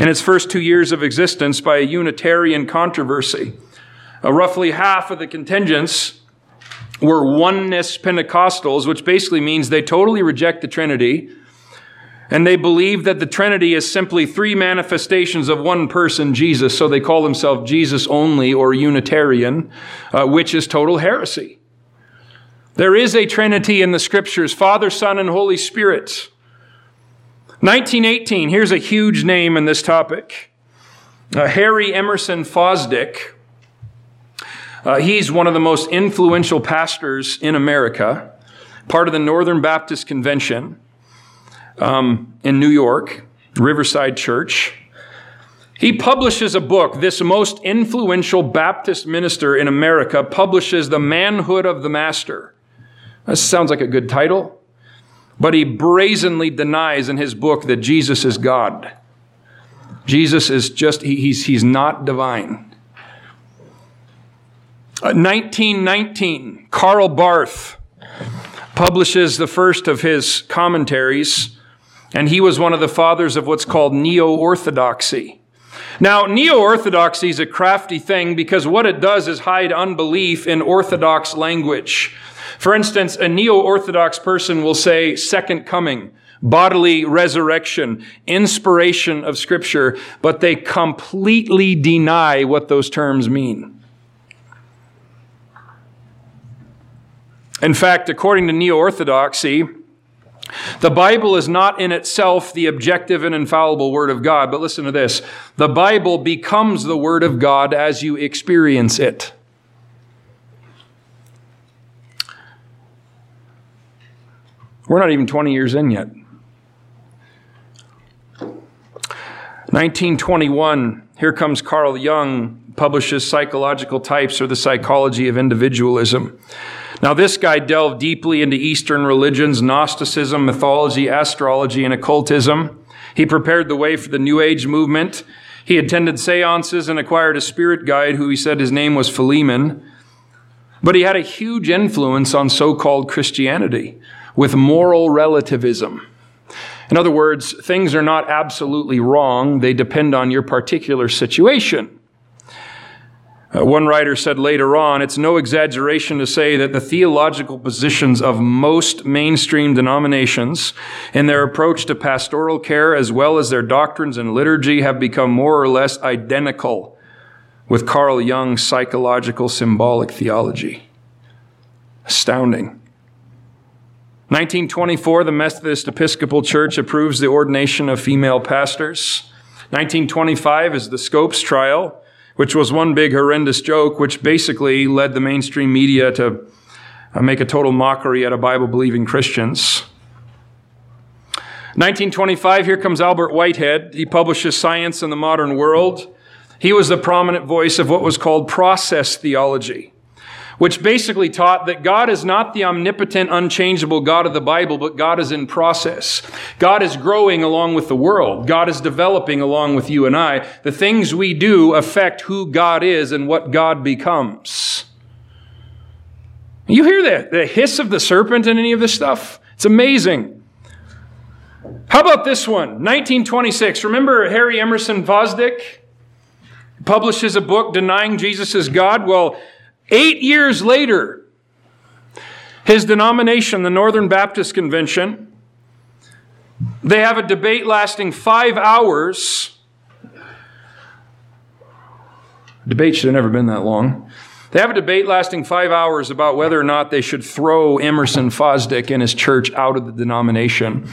in its first two years of existence by a Unitarian controversy. Uh, roughly half of the contingents were oneness Pentecostals, which basically means they totally reject the Trinity and they believe that the Trinity is simply three manifestations of one person, Jesus. So they call themselves Jesus only or Unitarian, uh, which is total heresy. There is a Trinity in the scriptures Father, Son, and Holy Spirit. 1918, here's a huge name in this topic uh, Harry Emerson Fosdick. Uh, he's one of the most influential pastors in America, part of the Northern Baptist Convention um, in New York, Riverside Church. He publishes a book. This most influential Baptist minister in America publishes The Manhood of the Master. That sounds like a good title, but he brazenly denies in his book that Jesus is God. Jesus is just, he, he's, he's not divine. Uh, 1919, Karl Barth publishes the first of his commentaries and he was one of the fathers of what's called neo orthodoxy. Now, neo orthodoxy is a crafty thing because what it does is hide unbelief in orthodox language. For instance, a neo orthodox person will say second coming, bodily resurrection, inspiration of scripture, but they completely deny what those terms mean. In fact, according to neo orthodoxy, the Bible is not in itself the objective and infallible Word of God, but listen to this. The Bible becomes the Word of God as you experience it. We're not even 20 years in yet. 1921, here comes Carl Jung, publishes Psychological Types or the Psychology of Individualism. Now, this guy delved deeply into Eastern religions, Gnosticism, mythology, astrology, and occultism. He prepared the way for the New Age movement. He attended seances and acquired a spirit guide who he said his name was Philemon. But he had a huge influence on so called Christianity with moral relativism. In other words, things are not absolutely wrong, they depend on your particular situation. Uh, one writer said later on, it's no exaggeration to say that the theological positions of most mainstream denominations in their approach to pastoral care, as well as their doctrines and liturgy, have become more or less identical with Carl Jung's psychological symbolic theology. Astounding. 1924, the Methodist Episcopal Church approves the ordination of female pastors. 1925 is the Scopes trial which was one big horrendous joke, which basically led the mainstream media to uh, make a total mockery out of Bible believing Christians. 1925, here comes Albert Whitehead. He publishes Science in the Modern World. He was the prominent voice of what was called process theology which basically taught that God is not the omnipotent, unchangeable God of the Bible, but God is in process. God is growing along with the world. God is developing along with you and I. The things we do affect who God is and what God becomes. You hear that? The hiss of the serpent in any of this stuff? It's amazing. How about this one? 1926. Remember Harry Emerson Fosdick? Publishes a book denying Jesus is God. Well, Eight years later, his denomination, the Northern Baptist Convention, they have a debate lasting five hours. Debate should have never been that long. They have a debate lasting five hours about whether or not they should throw Emerson Fosdick and his church out of the denomination.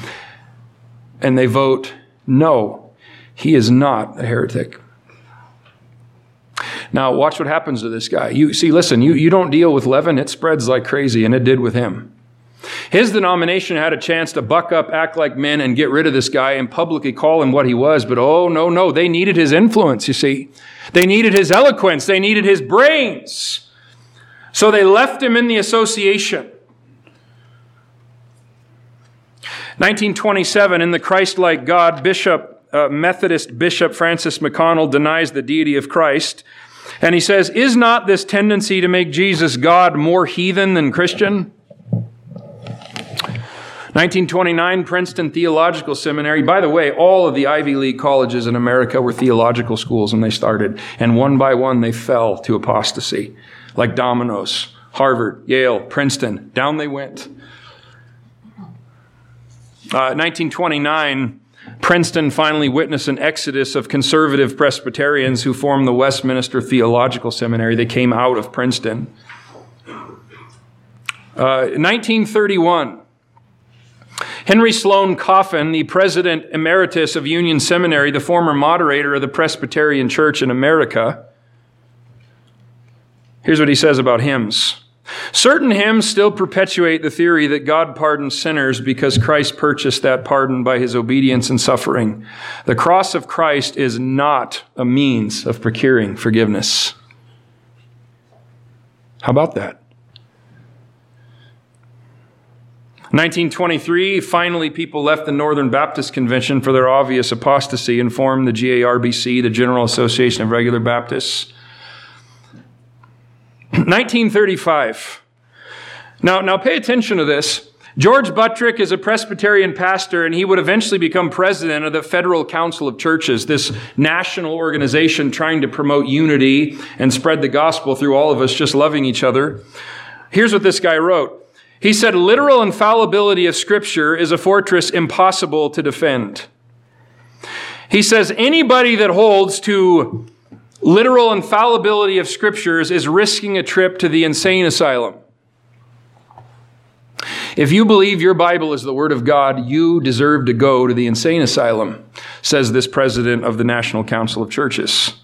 And they vote no, he is not a heretic. Now, watch what happens to this guy. You see, listen, you, you don't deal with leaven, it spreads like crazy, and it did with him. His denomination had a chance to buck up, act like men, and get rid of this guy and publicly call him what he was, but oh, no, no, they needed his influence, you see. They needed his eloquence, they needed his brains. So they left him in the association. 1927, in the Christ like God, Bishop, uh, Methodist Bishop Francis McConnell denies the deity of Christ. And he says, Is not this tendency to make Jesus God more heathen than Christian? 1929, Princeton Theological Seminary. By the way, all of the Ivy League colleges in America were theological schools when they started. And one by one, they fell to apostasy, like dominoes. Harvard, Yale, Princeton, down they went. Uh, 1929, Princeton finally witnessed an exodus of conservative Presbyterians who formed the Westminster Theological Seminary. They came out of Princeton. Uh, 1931, Henry Sloane Coffin, the president emeritus of Union Seminary, the former moderator of the Presbyterian Church in America, here's what he says about hymns. Certain hymns still perpetuate the theory that God pardons sinners because Christ purchased that pardon by his obedience and suffering. The cross of Christ is not a means of procuring forgiveness. How about that? 1923, finally, people left the Northern Baptist Convention for their obvious apostasy and formed the GARBC, the General Association of Regular Baptists. 1935. Now, now pay attention to this. George Buttrick is a Presbyterian pastor, and he would eventually become president of the Federal Council of Churches, this national organization trying to promote unity and spread the gospel through all of us just loving each other. Here's what this guy wrote. He said, literal infallibility of Scripture is a fortress impossible to defend. He says, anybody that holds to literal infallibility of Scriptures is risking a trip to the insane asylum. If you believe your Bible is the Word of God, you deserve to go to the insane asylum, says this president of the National Council of Churches.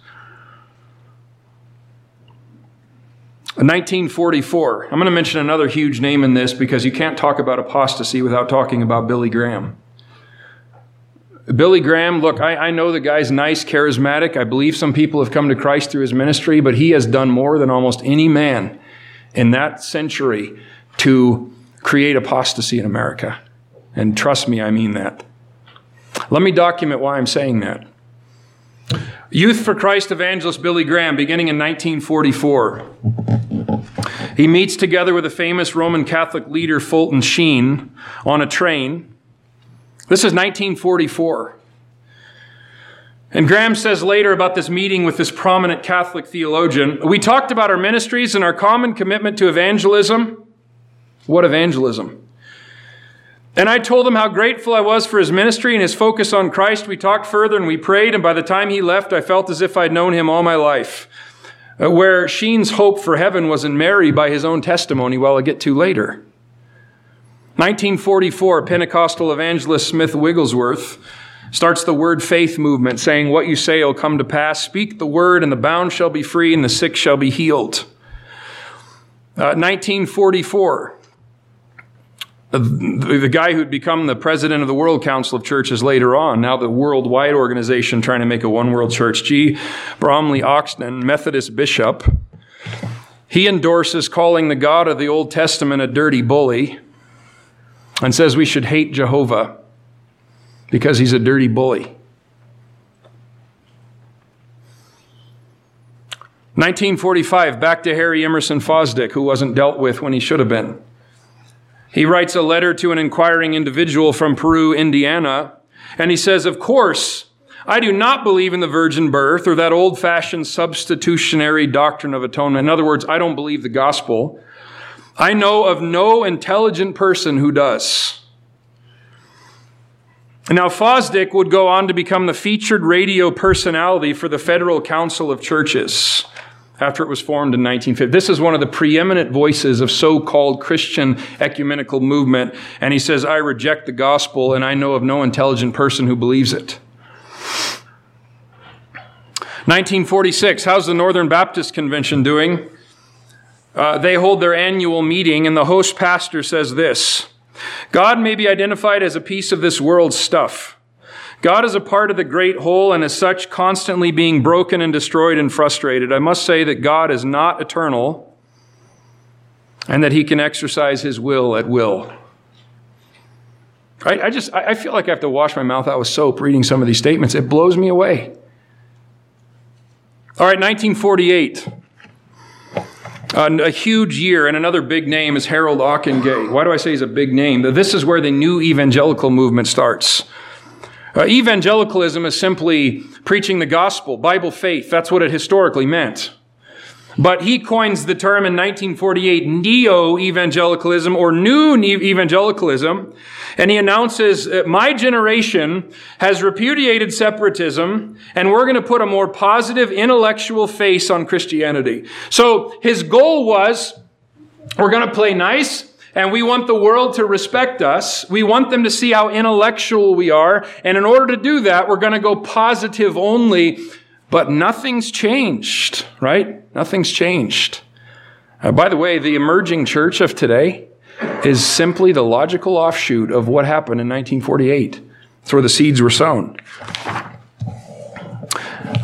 1944. I'm going to mention another huge name in this because you can't talk about apostasy without talking about Billy Graham. Billy Graham, look, I, I, know the guy's nice, charismatic. I believe some people have come to Christ through his ministry, but he has done more than almost any man in that century to create apostasy in America. And trust me, I mean that. Let me document why I'm saying that. Youth for Christ evangelist Billy Graham, beginning in 1944. He meets together with a famous Roman Catholic leader, Fulton Sheen, on a train. This is 1944. And Graham says later about this meeting with this prominent Catholic theologian we talked about our ministries and our common commitment to evangelism. What evangelism? And I told him how grateful I was for his ministry and his focus on Christ. We talked further and we prayed, and by the time he left, I felt as if I'd known him all my life. Uh, where Sheen's hope for heaven was in Mary by his own testimony, well, I'll get to later. 1944, Pentecostal evangelist Smith Wigglesworth starts the word faith movement, saying, What you say will come to pass. Speak the word, and the bound shall be free, and the sick shall be healed. Uh, 1944, the guy who'd become the president of the World Council of Churches later on, now the worldwide organization trying to make a one world church, G. Bromley Oxnam, Methodist bishop, he endorses calling the God of the Old Testament a dirty bully and says we should hate Jehovah because he's a dirty bully. 1945, back to Harry Emerson Fosdick, who wasn't dealt with when he should have been. He writes a letter to an inquiring individual from Peru, Indiana, and he says, Of course, I do not believe in the virgin birth or that old fashioned substitutionary doctrine of atonement. In other words, I don't believe the gospel. I know of no intelligent person who does. Now, Fosdick would go on to become the featured radio personality for the Federal Council of Churches after it was formed in 1950. This is one of the preeminent voices of so-called Christian ecumenical movement. And he says, I reject the gospel and I know of no intelligent person who believes it. 1946, how's the Northern Baptist Convention doing? Uh, they hold their annual meeting, and the host pastor says this God may be identified as a piece of this world's stuff. God is a part of the great whole and as such constantly being broken and destroyed and frustrated. I must say that God is not eternal and that he can exercise his will at will. I, I just, I feel like I have to wash my mouth out with soap reading some of these statements. It blows me away. All right, 1948. A huge year, and another big name is Harold Ockenga. Why do I say he's a big name? This is where the new evangelical movement starts. Uh, evangelicalism is simply preaching the gospel, Bible faith. That's what it historically meant. But he coins the term in 1948 neo evangelicalism or new evangelicalism. And he announces, uh, My generation has repudiated separatism, and we're going to put a more positive intellectual face on Christianity. So his goal was, we're going to play nice, and we want the world to respect us. We want them to see how intellectual we are. And in order to do that, we're going to go positive only but nothing's changed, right? Nothing's changed. Uh, by the way, the emerging church of today is simply the logical offshoot of what happened in 1948. That's where the seeds were sown.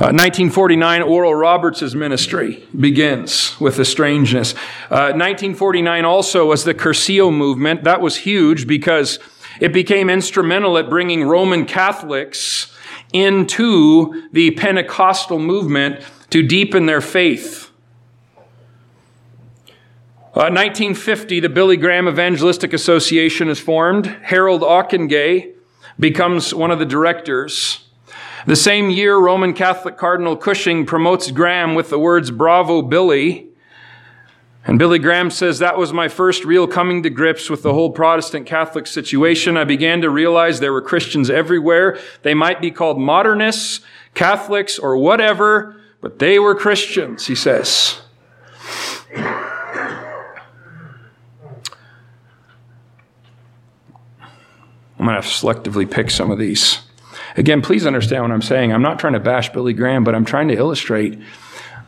Uh, 1949, Oral Roberts' ministry begins with the strangeness. Uh, 1949 also was the Cursillo movement. That was huge because it became instrumental at bringing Roman Catholics into the Pentecostal movement to deepen their faith. Uh, 1950, the Billy Graham Evangelistic Association is formed. Harold Ockenga becomes one of the directors. The same year, Roman Catholic Cardinal Cushing promotes Graham with the words, Bravo, Billy. And Billy Graham says, That was my first real coming to grips with the whole Protestant Catholic situation. I began to realize there were Christians everywhere. They might be called modernists, Catholics, or whatever, but they were Christians, he says. I'm going to have to selectively pick some of these. Again, please understand what I'm saying. I'm not trying to bash Billy Graham, but I'm trying to illustrate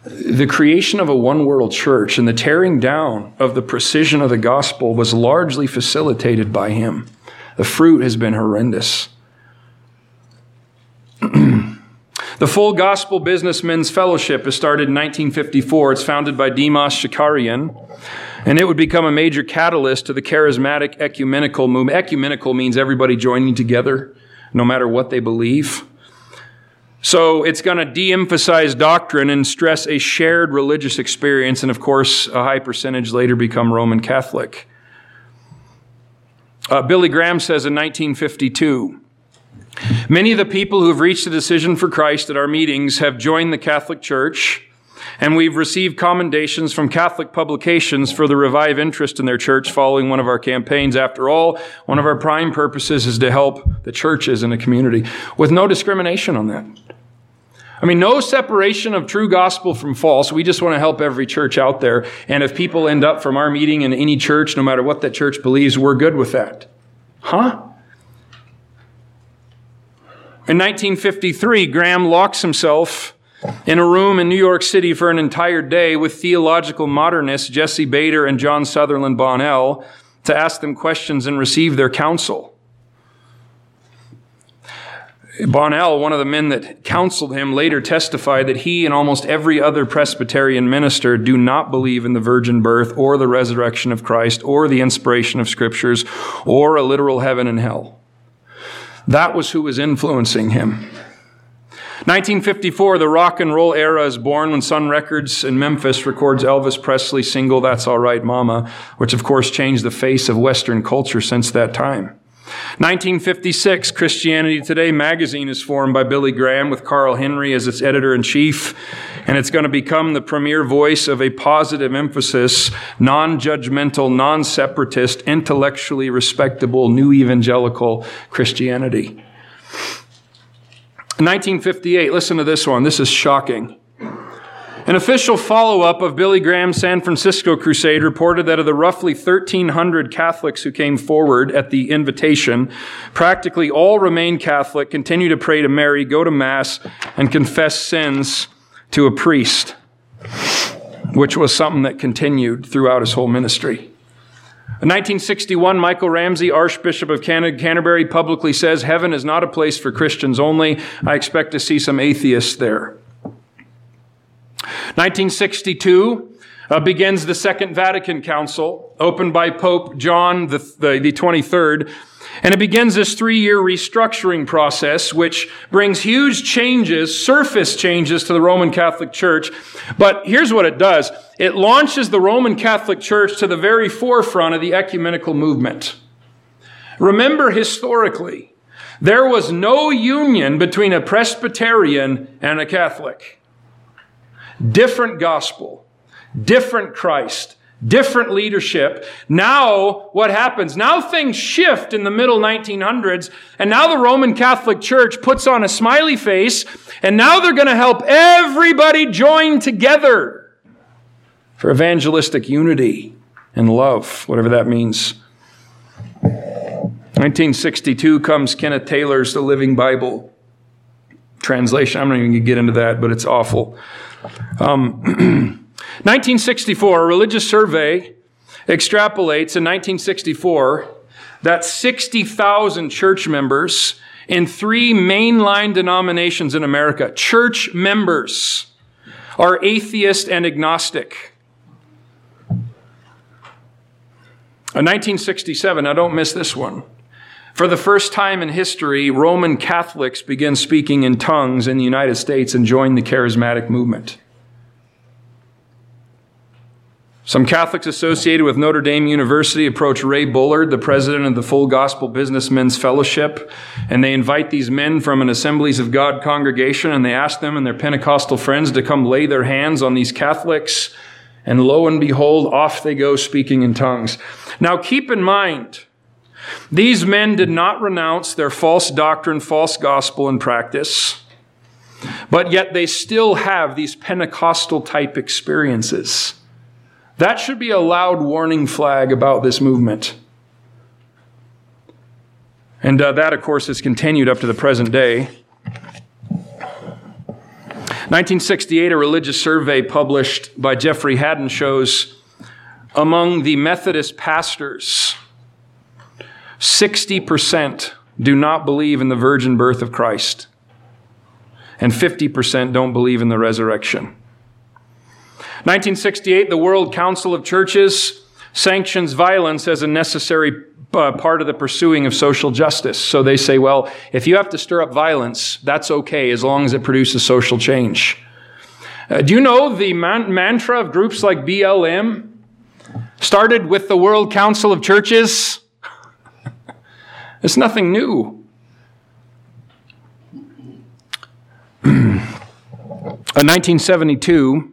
the creation of a one world church and the tearing down of the precision of the gospel was largely facilitated by him. The fruit has been horrendous. [clears throat] the Full Gospel Businessmen's Fellowship is started in 1954. It's founded by Demos Shakarian, and it would become a major catalyst to the charismatic ecumenical movement. Ecumenical means everybody joining together, no matter what they believe. So it's going to de emphasize doctrine and stress a shared religious experience, and of course, a high percentage later become Roman Catholic. Uh, Billy Graham says in 1952 Many of the people who have reached a decision for Christ at our meetings have joined the Catholic Church and we've received commendations from Catholic publications for the revived interest in their church following one of our campaigns. After all, one of our prime purposes is to help the churches in the community with no discrimination on that. I mean, no separation of true gospel from false. We just want to help every church out there. And if people end up from our meeting in any church, no matter what that church believes, we're good with that. Huh? In 1953, Graham locks himself in a room in New York City for an entire day with theological modernists Jesse Bader and John Sutherland Bonnell to ask them questions and receive their counsel. Bonnell, one of the men that counseled him, later testified that he and almost every other Presbyterian minister do not believe in the virgin birth or the resurrection of Christ or the inspiration of scriptures or a literal heaven and hell. That was who was influencing him. 1954, the rock and roll era is born when Sun Records in Memphis records Elvis Presley's single, That's All Right Mama, which of course changed the face of Western culture since that time. 1956, Christianity Today magazine is formed by Billy Graham with Carl Henry as its editor in chief, and it's going to become the premier voice of a positive emphasis, non judgmental, non separatist, intellectually respectable, new evangelical Christianity. 1958, listen to this one. This is shocking. An official follow up of Billy Graham's San Francisco crusade reported that of the roughly 1,300 Catholics who came forward at the invitation, practically all remained Catholic, continue to pray to Mary, go to Mass, and confess sins to a priest, which was something that continued throughout his whole ministry. In 1961, Michael Ramsey, Archbishop of Canterbury, publicly says, Heaven is not a place for Christians only. I expect to see some atheists there. 1962 uh, begins the Second Vatican Council, opened by Pope John the, the, the 23rd. And it begins this three year restructuring process, which brings huge changes, surface changes to the Roman Catholic Church. But here's what it does it launches the Roman Catholic Church to the very forefront of the ecumenical movement. Remember historically, there was no union between a Presbyterian and a Catholic. Different gospel, different Christ, different leadership. Now, what happens? Now things shift in the middle 1900s, and now the Roman Catholic Church puts on a smiley face, and now they're going to help everybody join together for evangelistic unity and love, whatever that means. 1962 comes Kenneth Taylor's The Living Bible translation. I'm not even going to get into that, but it's awful. Um, [clears throat] 1964, a religious survey extrapolates in 1964 that 60,000 church members in three mainline denominations in America, church members, are atheist and agnostic. In 1967, now don't miss this one. For the first time in history, Roman Catholics began speaking in tongues in the United States and joined the charismatic movement. Some Catholics associated with Notre Dame University approach Ray Bullard, the president of the Full Gospel Businessmen's Fellowship, and they invite these men from an Assemblies of God congregation and they ask them and their Pentecostal friends to come lay their hands on these Catholics. And lo and behold, off they go speaking in tongues. Now keep in mind, these men did not renounce their false doctrine, false gospel, and practice, but yet they still have these Pentecostal type experiences. That should be a loud warning flag about this movement. And uh, that, of course, has continued up to the present day. 1968, a religious survey published by Jeffrey Hadden shows among the Methodist pastors, 60% do not believe in the virgin birth of Christ, and 50% don't believe in the resurrection. 1968, the World Council of Churches sanctions violence as a necessary uh, part of the pursuing of social justice. So they say, well, if you have to stir up violence, that's okay as long as it produces social change. Uh, do you know the man- mantra of groups like BLM started with the World Council of Churches? It's nothing new. [clears throat] In 1972,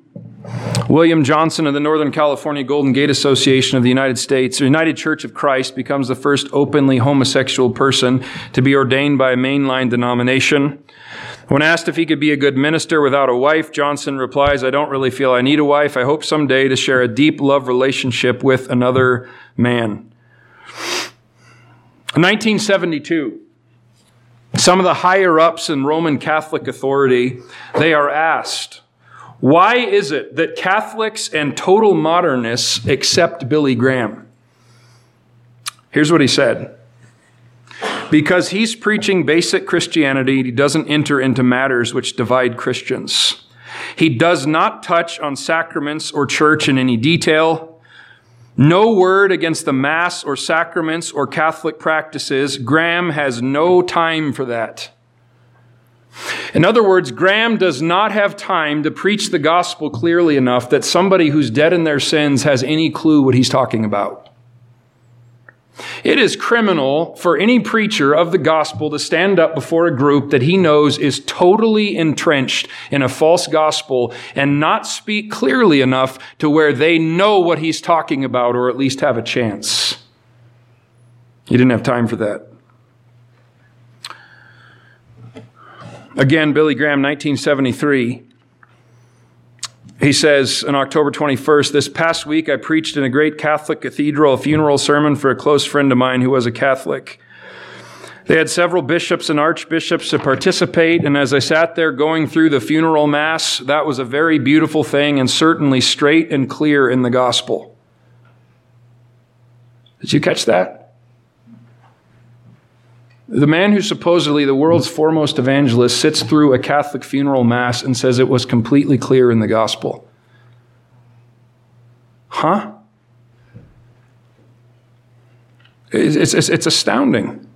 William Johnson of the Northern California Golden Gate Association of the United States, United Church of Christ, becomes the first openly homosexual person to be ordained by a mainline denomination. When asked if he could be a good minister without a wife, Johnson replies, I don't really feel I need a wife. I hope someday to share a deep love relationship with another man. 1972, some of the higher ups in Roman Catholic authority, they are asked, why is it that Catholics and total modernists accept Billy Graham? Here's what he said. Because he's preaching basic Christianity, he doesn't enter into matters which divide Christians. He does not touch on sacraments or church in any detail. No word against the Mass or sacraments or Catholic practices. Graham has no time for that. In other words, Graham does not have time to preach the gospel clearly enough that somebody who's dead in their sins has any clue what he's talking about. It is criminal for any preacher of the gospel to stand up before a group that he knows is totally entrenched in a false gospel and not speak clearly enough to where they know what he's talking about or at least have a chance. He didn't have time for that. Again, Billy Graham, 1973. He says on October 21st, this past week I preached in a great Catholic cathedral a funeral sermon for a close friend of mine who was a Catholic. They had several bishops and archbishops to participate, and as I sat there going through the funeral mass, that was a very beautiful thing and certainly straight and clear in the gospel. Did you catch that? The man who's supposedly the world's foremost evangelist sits through a Catholic funeral mass and says it was completely clear in the gospel. Huh? It's, it's, it's astounding.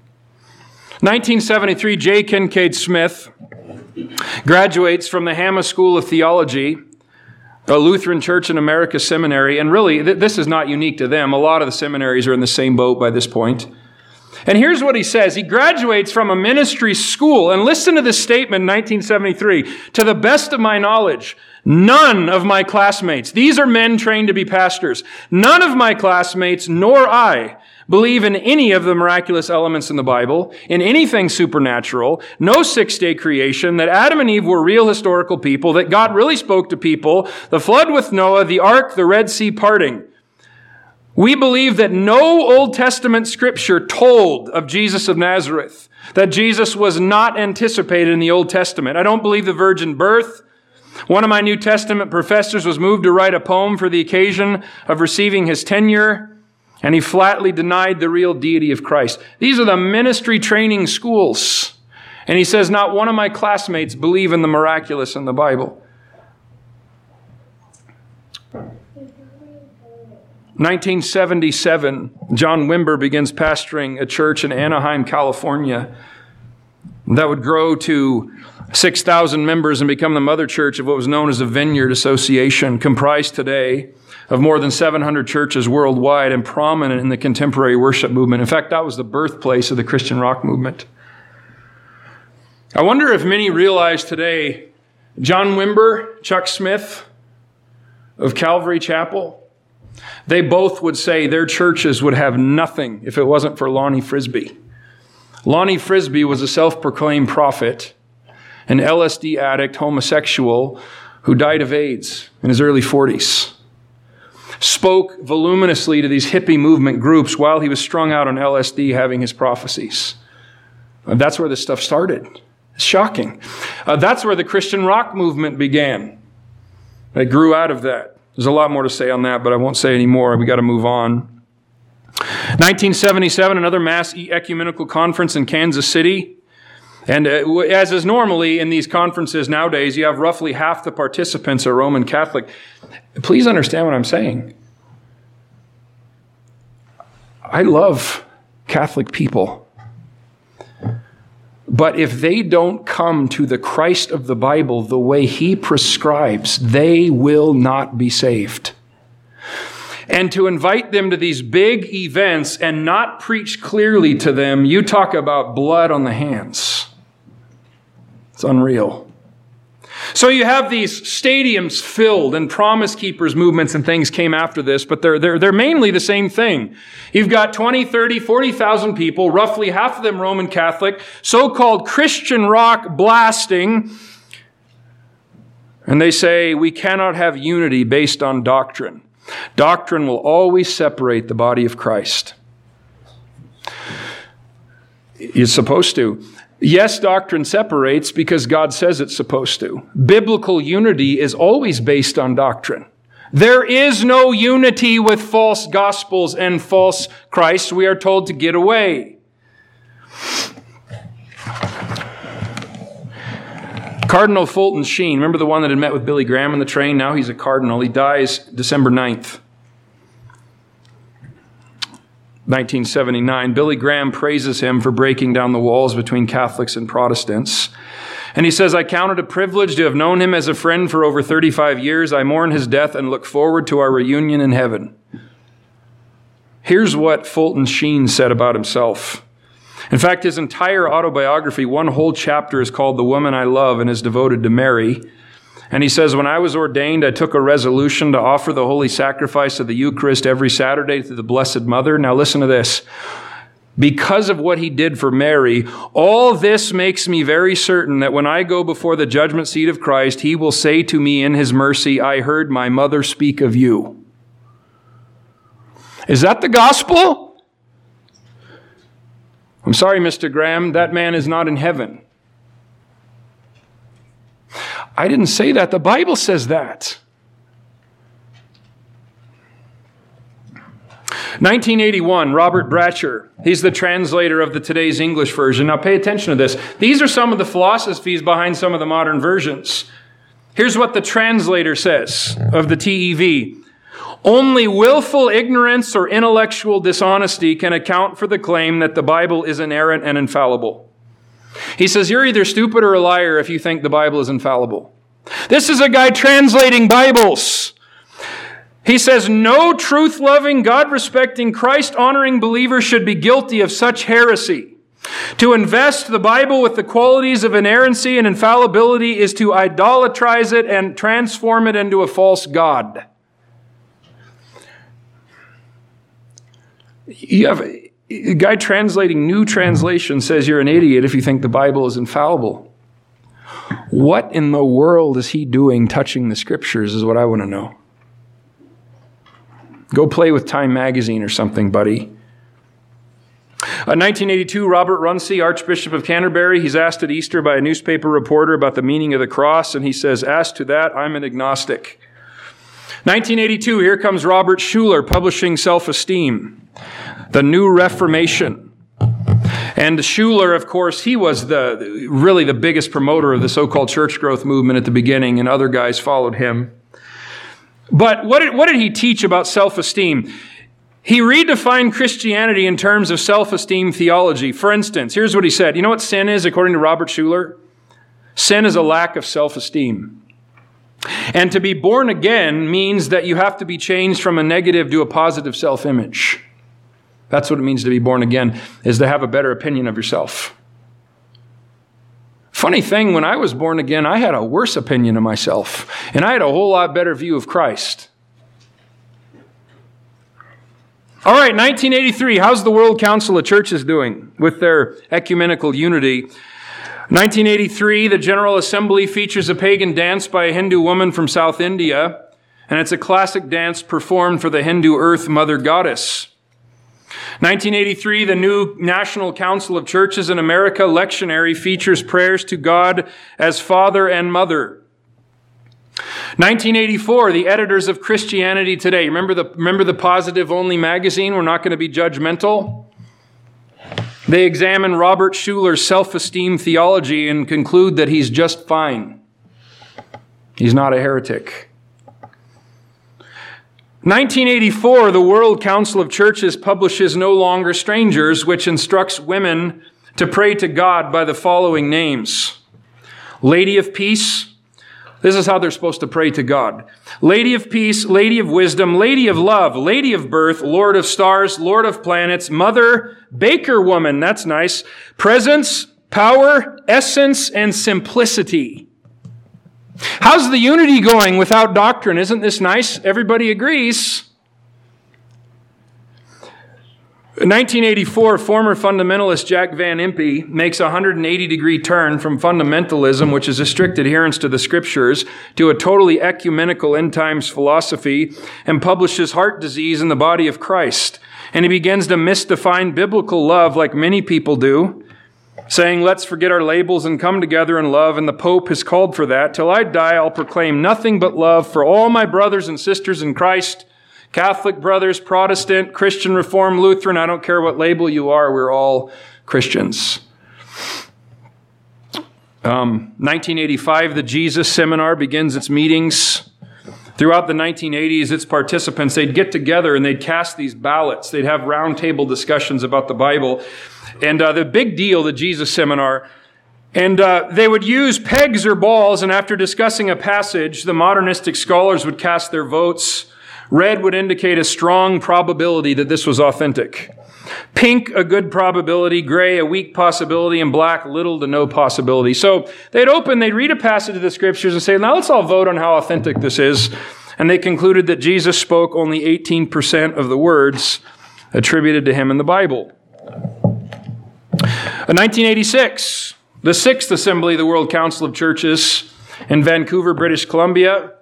1973, J. Kincaid Smith graduates from the Hamma School of Theology, a Lutheran Church in America seminary. And really, th- this is not unique to them. A lot of the seminaries are in the same boat by this point. And here's what he says. He graduates from a ministry school. And listen to this statement in 1973. To the best of my knowledge, none of my classmates, these are men trained to be pastors, none of my classmates nor I believe in any of the miraculous elements in the Bible, in anything supernatural, no six day creation, that Adam and Eve were real historical people, that God really spoke to people, the flood with Noah, the ark, the Red Sea parting. We believe that no Old Testament scripture told of Jesus of Nazareth, that Jesus was not anticipated in the Old Testament. I don't believe the virgin birth. One of my New Testament professors was moved to write a poem for the occasion of receiving his tenure, and he flatly denied the real deity of Christ. These are the ministry training schools. And he says, Not one of my classmates believe in the miraculous in the Bible. 1977, John Wimber begins pastoring a church in Anaheim, California that would grow to 6,000 members and become the mother church of what was known as the Vineyard Association, comprised today of more than 700 churches worldwide and prominent in the contemporary worship movement. In fact, that was the birthplace of the Christian rock movement. I wonder if many realize today John Wimber, Chuck Smith of Calvary Chapel, they both would say their churches would have nothing if it wasn't for Lonnie Frisbee. Lonnie Frisbee was a self proclaimed prophet, an LSD addict, homosexual who died of AIDS in his early 40s. Spoke voluminously to these hippie movement groups while he was strung out on LSD having his prophecies. And that's where this stuff started. It's shocking. Uh, that's where the Christian rock movement began. It grew out of that. There's a lot more to say on that, but I won't say any more. We got to move on. 1977, another mass ecumenical conference in Kansas City. And uh, as is normally in these conferences nowadays, you have roughly half the participants are Roman Catholic. Please understand what I'm saying. I love Catholic people. But if they don't come to the Christ of the Bible the way he prescribes, they will not be saved. And to invite them to these big events and not preach clearly to them, you talk about blood on the hands. It's unreal. So you have these stadiums filled and promise keepers movements and things came after this, but they're, they're, they're mainly the same thing. You've got 20, 30, 40,000 people, roughly half of them Roman Catholic, so-called Christian rock blasting. And they say we cannot have unity based on doctrine. Doctrine will always separate the body of Christ. It's supposed to. Yes, doctrine separates because God says it's supposed to. Biblical unity is always based on doctrine. There is no unity with false gospels and false Christ. We are told to get away. Cardinal Fulton Sheen, remember the one that had met with Billy Graham on the train? Now he's a cardinal. He dies December 9th. 1979, Billy Graham praises him for breaking down the walls between Catholics and Protestants. And he says, I count it a privilege to have known him as a friend for over 35 years. I mourn his death and look forward to our reunion in heaven. Here's what Fulton Sheen said about himself. In fact, his entire autobiography, one whole chapter, is called The Woman I Love and is devoted to Mary. And he says, When I was ordained, I took a resolution to offer the holy sacrifice of the Eucharist every Saturday to the Blessed Mother. Now, listen to this. Because of what he did for Mary, all this makes me very certain that when I go before the judgment seat of Christ, he will say to me in his mercy, I heard my mother speak of you. Is that the gospel? I'm sorry, Mr. Graham, that man is not in heaven. I didn't say that. The Bible says that. 1981, Robert Bratcher. He's the translator of the today's English version. Now pay attention to this. These are some of the philosophies behind some of the modern versions. Here's what the translator says of the TEV. Only willful ignorance or intellectual dishonesty can account for the claim that the Bible is inerrant and infallible. He says, You're either stupid or a liar if you think the Bible is infallible. This is a guy translating Bibles. He says, No truth loving, God respecting, Christ honoring believer should be guilty of such heresy. To invest the Bible with the qualities of inerrancy and infallibility is to idolatrize it and transform it into a false God. You have a guy translating new translation says you're an idiot if you think the Bible is infallible. What in the world is he doing touching the scriptures, is what I want to know. Go play with Time Magazine or something, buddy. Uh, 1982, Robert Runcie, Archbishop of Canterbury, he's asked at Easter by a newspaper reporter about the meaning of the cross, and he says, As to that, I'm an agnostic. 1982, here comes Robert Schuller publishing Self Esteem, the New Reformation. And Schuller, of course, he was the really the biggest promoter of the so-called church growth movement at the beginning, and other guys followed him. But what did, what did he teach about self-esteem? He redefined Christianity in terms of self-esteem theology. For instance, here's what he said. You know what sin is, according to Robert Schuller? Sin is a lack of self-esteem. And to be born again means that you have to be changed from a negative to a positive self-image. That's what it means to be born again, is to have a better opinion of yourself. Funny thing, when I was born again, I had a worse opinion of myself, and I had a whole lot better view of Christ. All right, 1983. How's the World Council of Churches doing with their ecumenical unity? 1983, the General Assembly features a pagan dance by a Hindu woman from South India, and it's a classic dance performed for the Hindu Earth Mother Goddess. 1983, the new National Council of Churches in America lectionary features prayers to God as Father and Mother. 1984, the editors of Christianity Today. Remember the, remember the positive only magazine? We're not going to be judgmental. They examine Robert Schuller's self esteem theology and conclude that he's just fine. He's not a heretic. 1984, the World Council of Churches publishes No Longer Strangers, which instructs women to pray to God by the following names Lady of Peace. This is how they're supposed to pray to God. Lady of Peace, Lady of Wisdom, Lady of Love, Lady of Birth, Lord of Stars, Lord of Planets, Mother, Baker Woman, that's nice, Presence, Power, Essence, and Simplicity. How's the unity going without doctrine? Isn't this nice? Everybody agrees. In 1984, former fundamentalist Jack Van Impe makes a 180 degree turn from fundamentalism, which is a strict adherence to the scriptures, to a totally ecumenical end times philosophy and publishes Heart Disease in the Body of Christ. And he begins to misdefine biblical love like many people do saying, Let's forget our labels and come together in love. And the Pope has called for that. Till I die, I'll proclaim nothing but love for all my brothers and sisters in Christ Catholic brothers, Protestant, Christian, Reformed, Lutheran. I don't care what label you are, we're all Christians. Um, 1985, the Jesus Seminar begins its meetings. Throughout the 1980s, its participants, they'd get together and they'd cast these ballots. They'd have roundtable discussions about the Bible. And uh, the big deal, the Jesus seminar, and uh, they would use pegs or balls, and after discussing a passage, the modernistic scholars would cast their votes Red would indicate a strong probability that this was authentic. Pink, a good probability. Gray, a weak possibility. And black, little to no possibility. So they'd open, they'd read a passage of the scriptures and say, now let's all vote on how authentic this is. And they concluded that Jesus spoke only 18% of the words attributed to him in the Bible. In 1986, the Sixth Assembly of the World Council of Churches in Vancouver, British Columbia.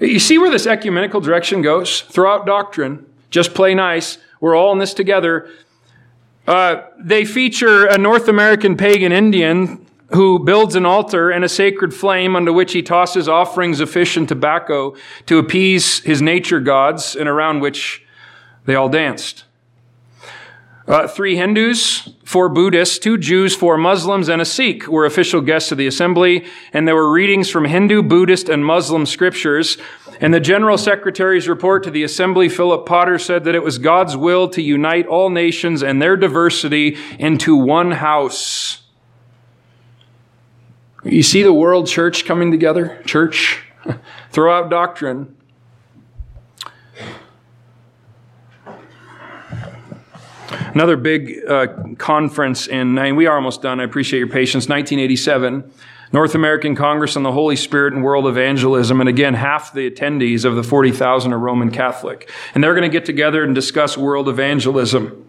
You see where this ecumenical direction goes? Throw out doctrine, just play nice. We're all in this together. Uh, they feature a North American pagan Indian who builds an altar and a sacred flame under which he tosses offerings of fish and tobacco to appease his nature gods and around which they all danced. Uh, three Hindus, four Buddhists, two Jews, four Muslims, and a Sikh were official guests of the assembly, and there were readings from Hindu, Buddhist, and Muslim scriptures. And the General Secretary's report to the assembly, Philip Potter, said that it was God's will to unite all nations and their diversity into one house. You see the world church coming together? Church? [laughs] Throw out doctrine. Another big uh, conference in, mean, we are almost done. I appreciate your patience. 1987, North American Congress on the Holy Spirit and World Evangelism. And again, half the attendees of the 40,000 are Roman Catholic. And they're going to get together and discuss world evangelism.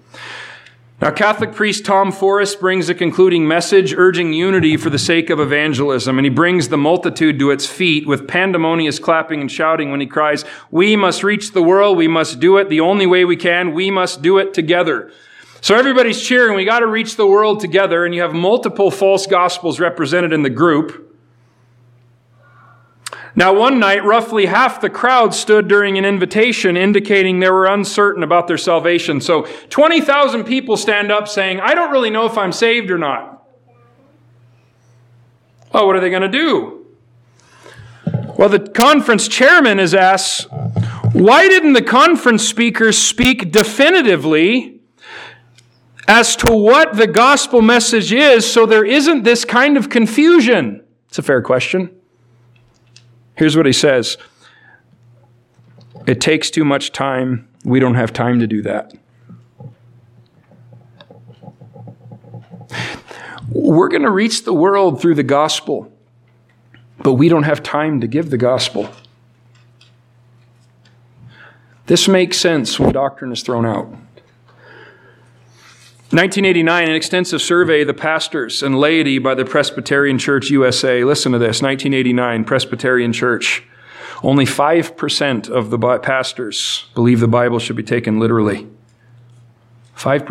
Now, Catholic priest Tom Forrest brings a concluding message urging unity for the sake of evangelism, and he brings the multitude to its feet with pandemonious clapping and shouting when he cries, We must reach the world, we must do it the only way we can, we must do it together. So everybody's cheering. We got to reach the world together, and you have multiple false gospels represented in the group. Now, one night, roughly half the crowd stood during an invitation indicating they were uncertain about their salvation. So 20,000 people stand up saying, I don't really know if I'm saved or not. Well, what are they going to do? Well, the conference chairman is asked, why didn't the conference speakers speak definitively as to what the gospel message is so there isn't this kind of confusion? It's a fair question. Here's what he says It takes too much time. We don't have time to do that. We're going to reach the world through the gospel, but we don't have time to give the gospel. This makes sense when doctrine is thrown out. 1989, an extensive survey of the pastors and laity by the Presbyterian Church USA. Listen to this 1989, Presbyterian Church. Only 5% of the pastors believe the Bible should be taken literally. 5%.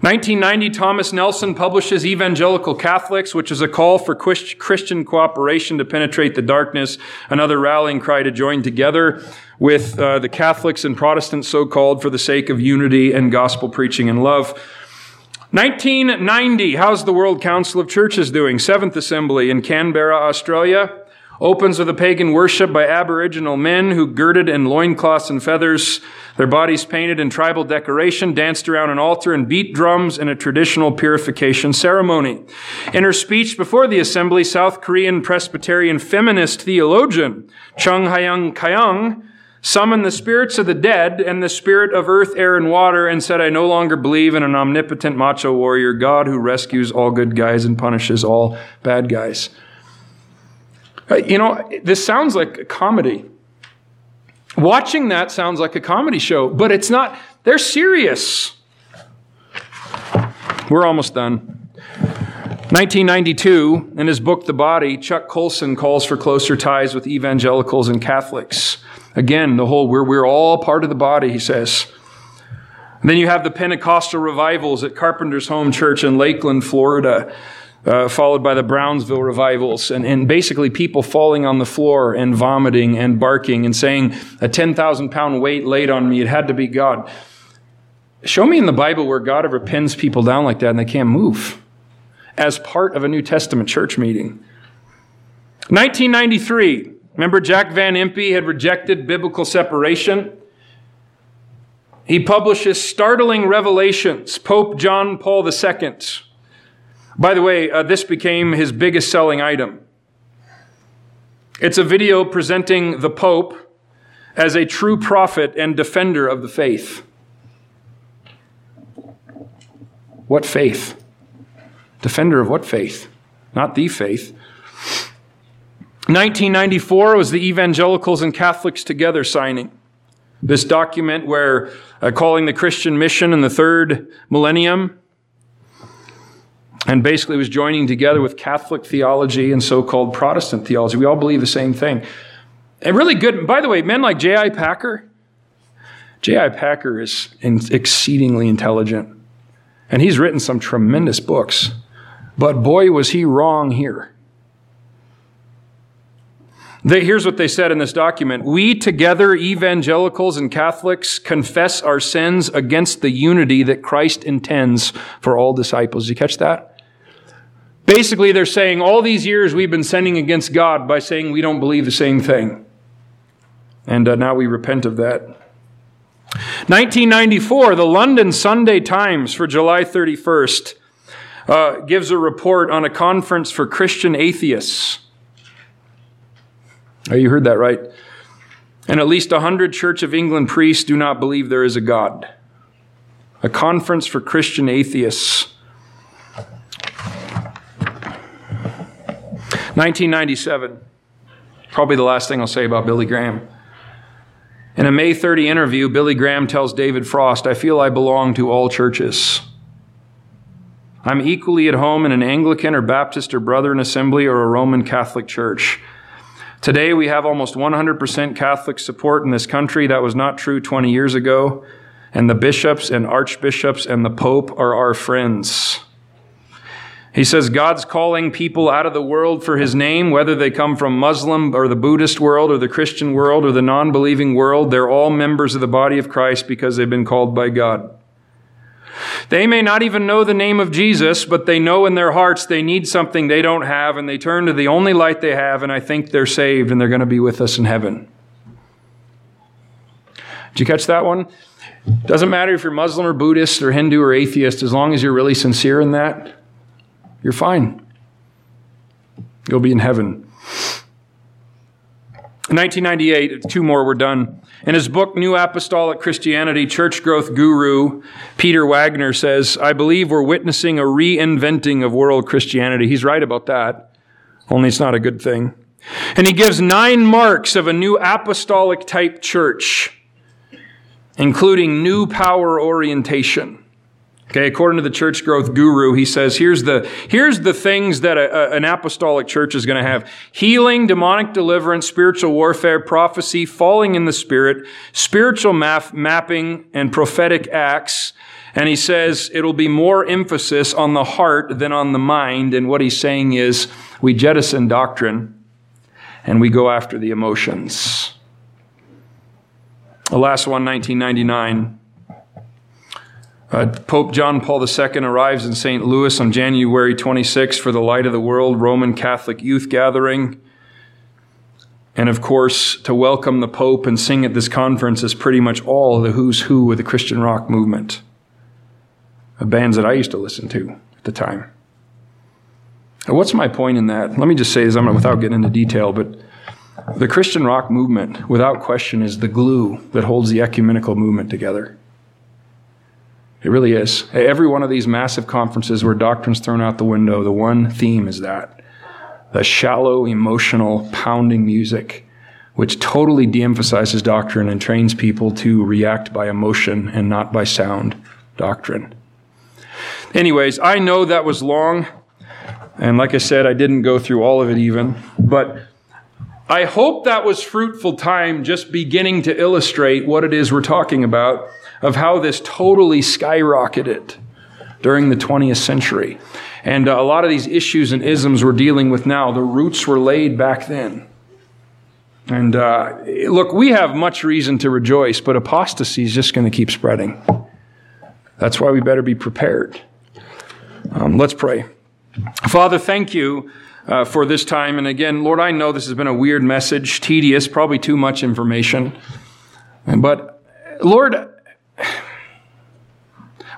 1990, Thomas Nelson publishes Evangelical Catholics, which is a call for Christian cooperation to penetrate the darkness, another rallying cry to join together with uh, the Catholics and Protestants, so called, for the sake of unity and gospel preaching and love. 1990, how's the World Council of Churches doing? Seventh Assembly in Canberra, Australia. Opens with a pagan worship by Aboriginal men who girded in loincloths and feathers, their bodies painted in tribal decoration, danced around an altar, and beat drums in a traditional purification ceremony. In her speech before the assembly, South Korean Presbyterian feminist theologian Chung Hyun Kyung summoned the spirits of the dead and the spirit of earth, air, and water, and said, I no longer believe in an omnipotent macho warrior God who rescues all good guys and punishes all bad guys. Uh, you know, this sounds like a comedy. Watching that sounds like a comedy show, but it's not. They're serious. We're almost done. 1992, in his book The Body, Chuck Colson calls for closer ties with evangelicals and Catholics. Again, the whole, we're, we're all part of the body, he says. And then you have the Pentecostal revivals at Carpenter's Home Church in Lakeland, Florida, uh, followed by the Brownsville revivals, and, and basically people falling on the floor and vomiting and barking and saying, A 10,000 pound weight laid on me, it had to be God. Show me in the Bible where God ever pins people down like that and they can't move as part of a New Testament church meeting. 1993, Remember, Jack Van Impe had rejected biblical separation? He publishes startling revelations, Pope John Paul II. By the way, uh, this became his biggest selling item. It's a video presenting the Pope as a true prophet and defender of the faith. What faith? Defender of what faith? Not the faith. 1994 was the Evangelicals and Catholics Together signing. This document where uh, calling the Christian mission in the third millennium and basically was joining together with Catholic theology and so called Protestant theology. We all believe the same thing. And really good, by the way, men like J.I. Packer, J.I. Packer is exceedingly intelligent. And he's written some tremendous books. But boy, was he wrong here. They, here's what they said in this document. We together, evangelicals and Catholics, confess our sins against the unity that Christ intends for all disciples. You catch that? Basically, they're saying all these years we've been sinning against God by saying we don't believe the same thing. And uh, now we repent of that. 1994, the London Sunday Times for July 31st uh, gives a report on a conference for Christian atheists. Oh, you heard that right. And at least 100 Church of England priests do not believe there is a God. A conference for Christian atheists. 1997. Probably the last thing I'll say about Billy Graham. In a May 30 interview, Billy Graham tells David Frost, I feel I belong to all churches. I'm equally at home in an Anglican or Baptist or Brethren Assembly or a Roman Catholic church. Today, we have almost 100% Catholic support in this country. That was not true 20 years ago. And the bishops and archbishops and the Pope are our friends. He says God's calling people out of the world for his name, whether they come from Muslim or the Buddhist world or the Christian world or the non believing world. They're all members of the body of Christ because they've been called by God. They may not even know the name of Jesus, but they know in their hearts they need something they don't have, and they turn to the only light they have, and I think they're saved and they're going to be with us in heaven. Did you catch that one? Doesn't matter if you're Muslim or Buddhist or Hindu or atheist, as long as you're really sincere in that, you're fine. You'll be in heaven. In 1998, two more were done. In his book, New Apostolic Christianity, church growth guru Peter Wagner says, I believe we're witnessing a reinventing of world Christianity. He's right about that, only it's not a good thing. And he gives nine marks of a new apostolic type church, including new power orientation. Okay, according to the church growth guru, he says, here's the, here's the things that a, a, an apostolic church is going to have. Healing, demonic deliverance, spiritual warfare, prophecy, falling in the spirit, spiritual map, mapping, and prophetic acts. And he says it'll be more emphasis on the heart than on the mind. And what he's saying is we jettison doctrine and we go after the emotions. The last one, 1999. Uh, Pope John Paul II arrives in St. Louis on January 26 for the Light of the World Roman Catholic Youth Gathering. And of course, to welcome the Pope and sing at this conference is pretty much all the who's who of the Christian rock movement. The bands that I used to listen to at the time. what's my point in that? Let me just say this without getting into detail, but the Christian rock movement, without question, is the glue that holds the ecumenical movement together. It really is. Every one of these massive conferences where doctrine's thrown out the window, the one theme is that the shallow, emotional, pounding music, which totally de emphasizes doctrine and trains people to react by emotion and not by sound doctrine. Anyways, I know that was long. And like I said, I didn't go through all of it even. But I hope that was fruitful time just beginning to illustrate what it is we're talking about of how this totally skyrocketed during the 20th century. And uh, a lot of these issues and isms we're dealing with now, the roots were laid back then. And uh, look, we have much reason to rejoice, but apostasy is just going to keep spreading. That's why we better be prepared. Um, let's pray. Father, thank you uh, for this time. And again, Lord, I know this has been a weird message, tedious, probably too much information. But Lord,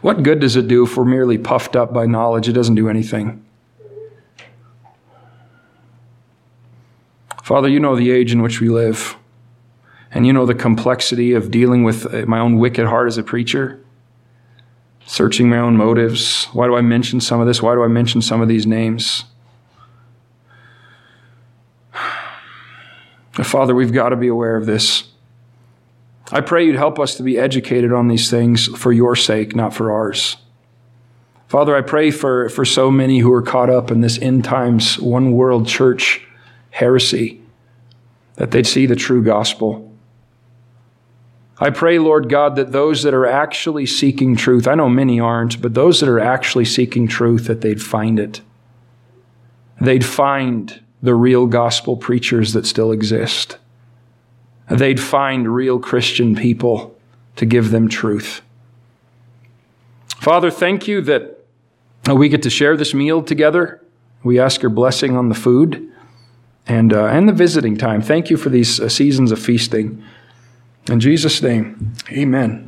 what good does it do if we're merely puffed up by knowledge? It doesn't do anything. Father, you know the age in which we live. And you know the complexity of dealing with uh, my own wicked heart as a preacher, searching my own motives. Why do I mention some of this? Why do I mention some of these names? [sighs] Father, we've got to be aware of this. I pray you'd help us to be educated on these things for your sake, not for ours. Father, I pray for, for so many who are caught up in this end times one world church heresy that they'd see the true gospel. I pray, Lord God, that those that are actually seeking truth, I know many aren't, but those that are actually seeking truth, that they'd find it. They'd find the real gospel preachers that still exist. They'd find real Christian people to give them truth. Father, thank you that we get to share this meal together. We ask your blessing on the food and, uh, and the visiting time. Thank you for these uh, seasons of feasting. In Jesus' name, amen.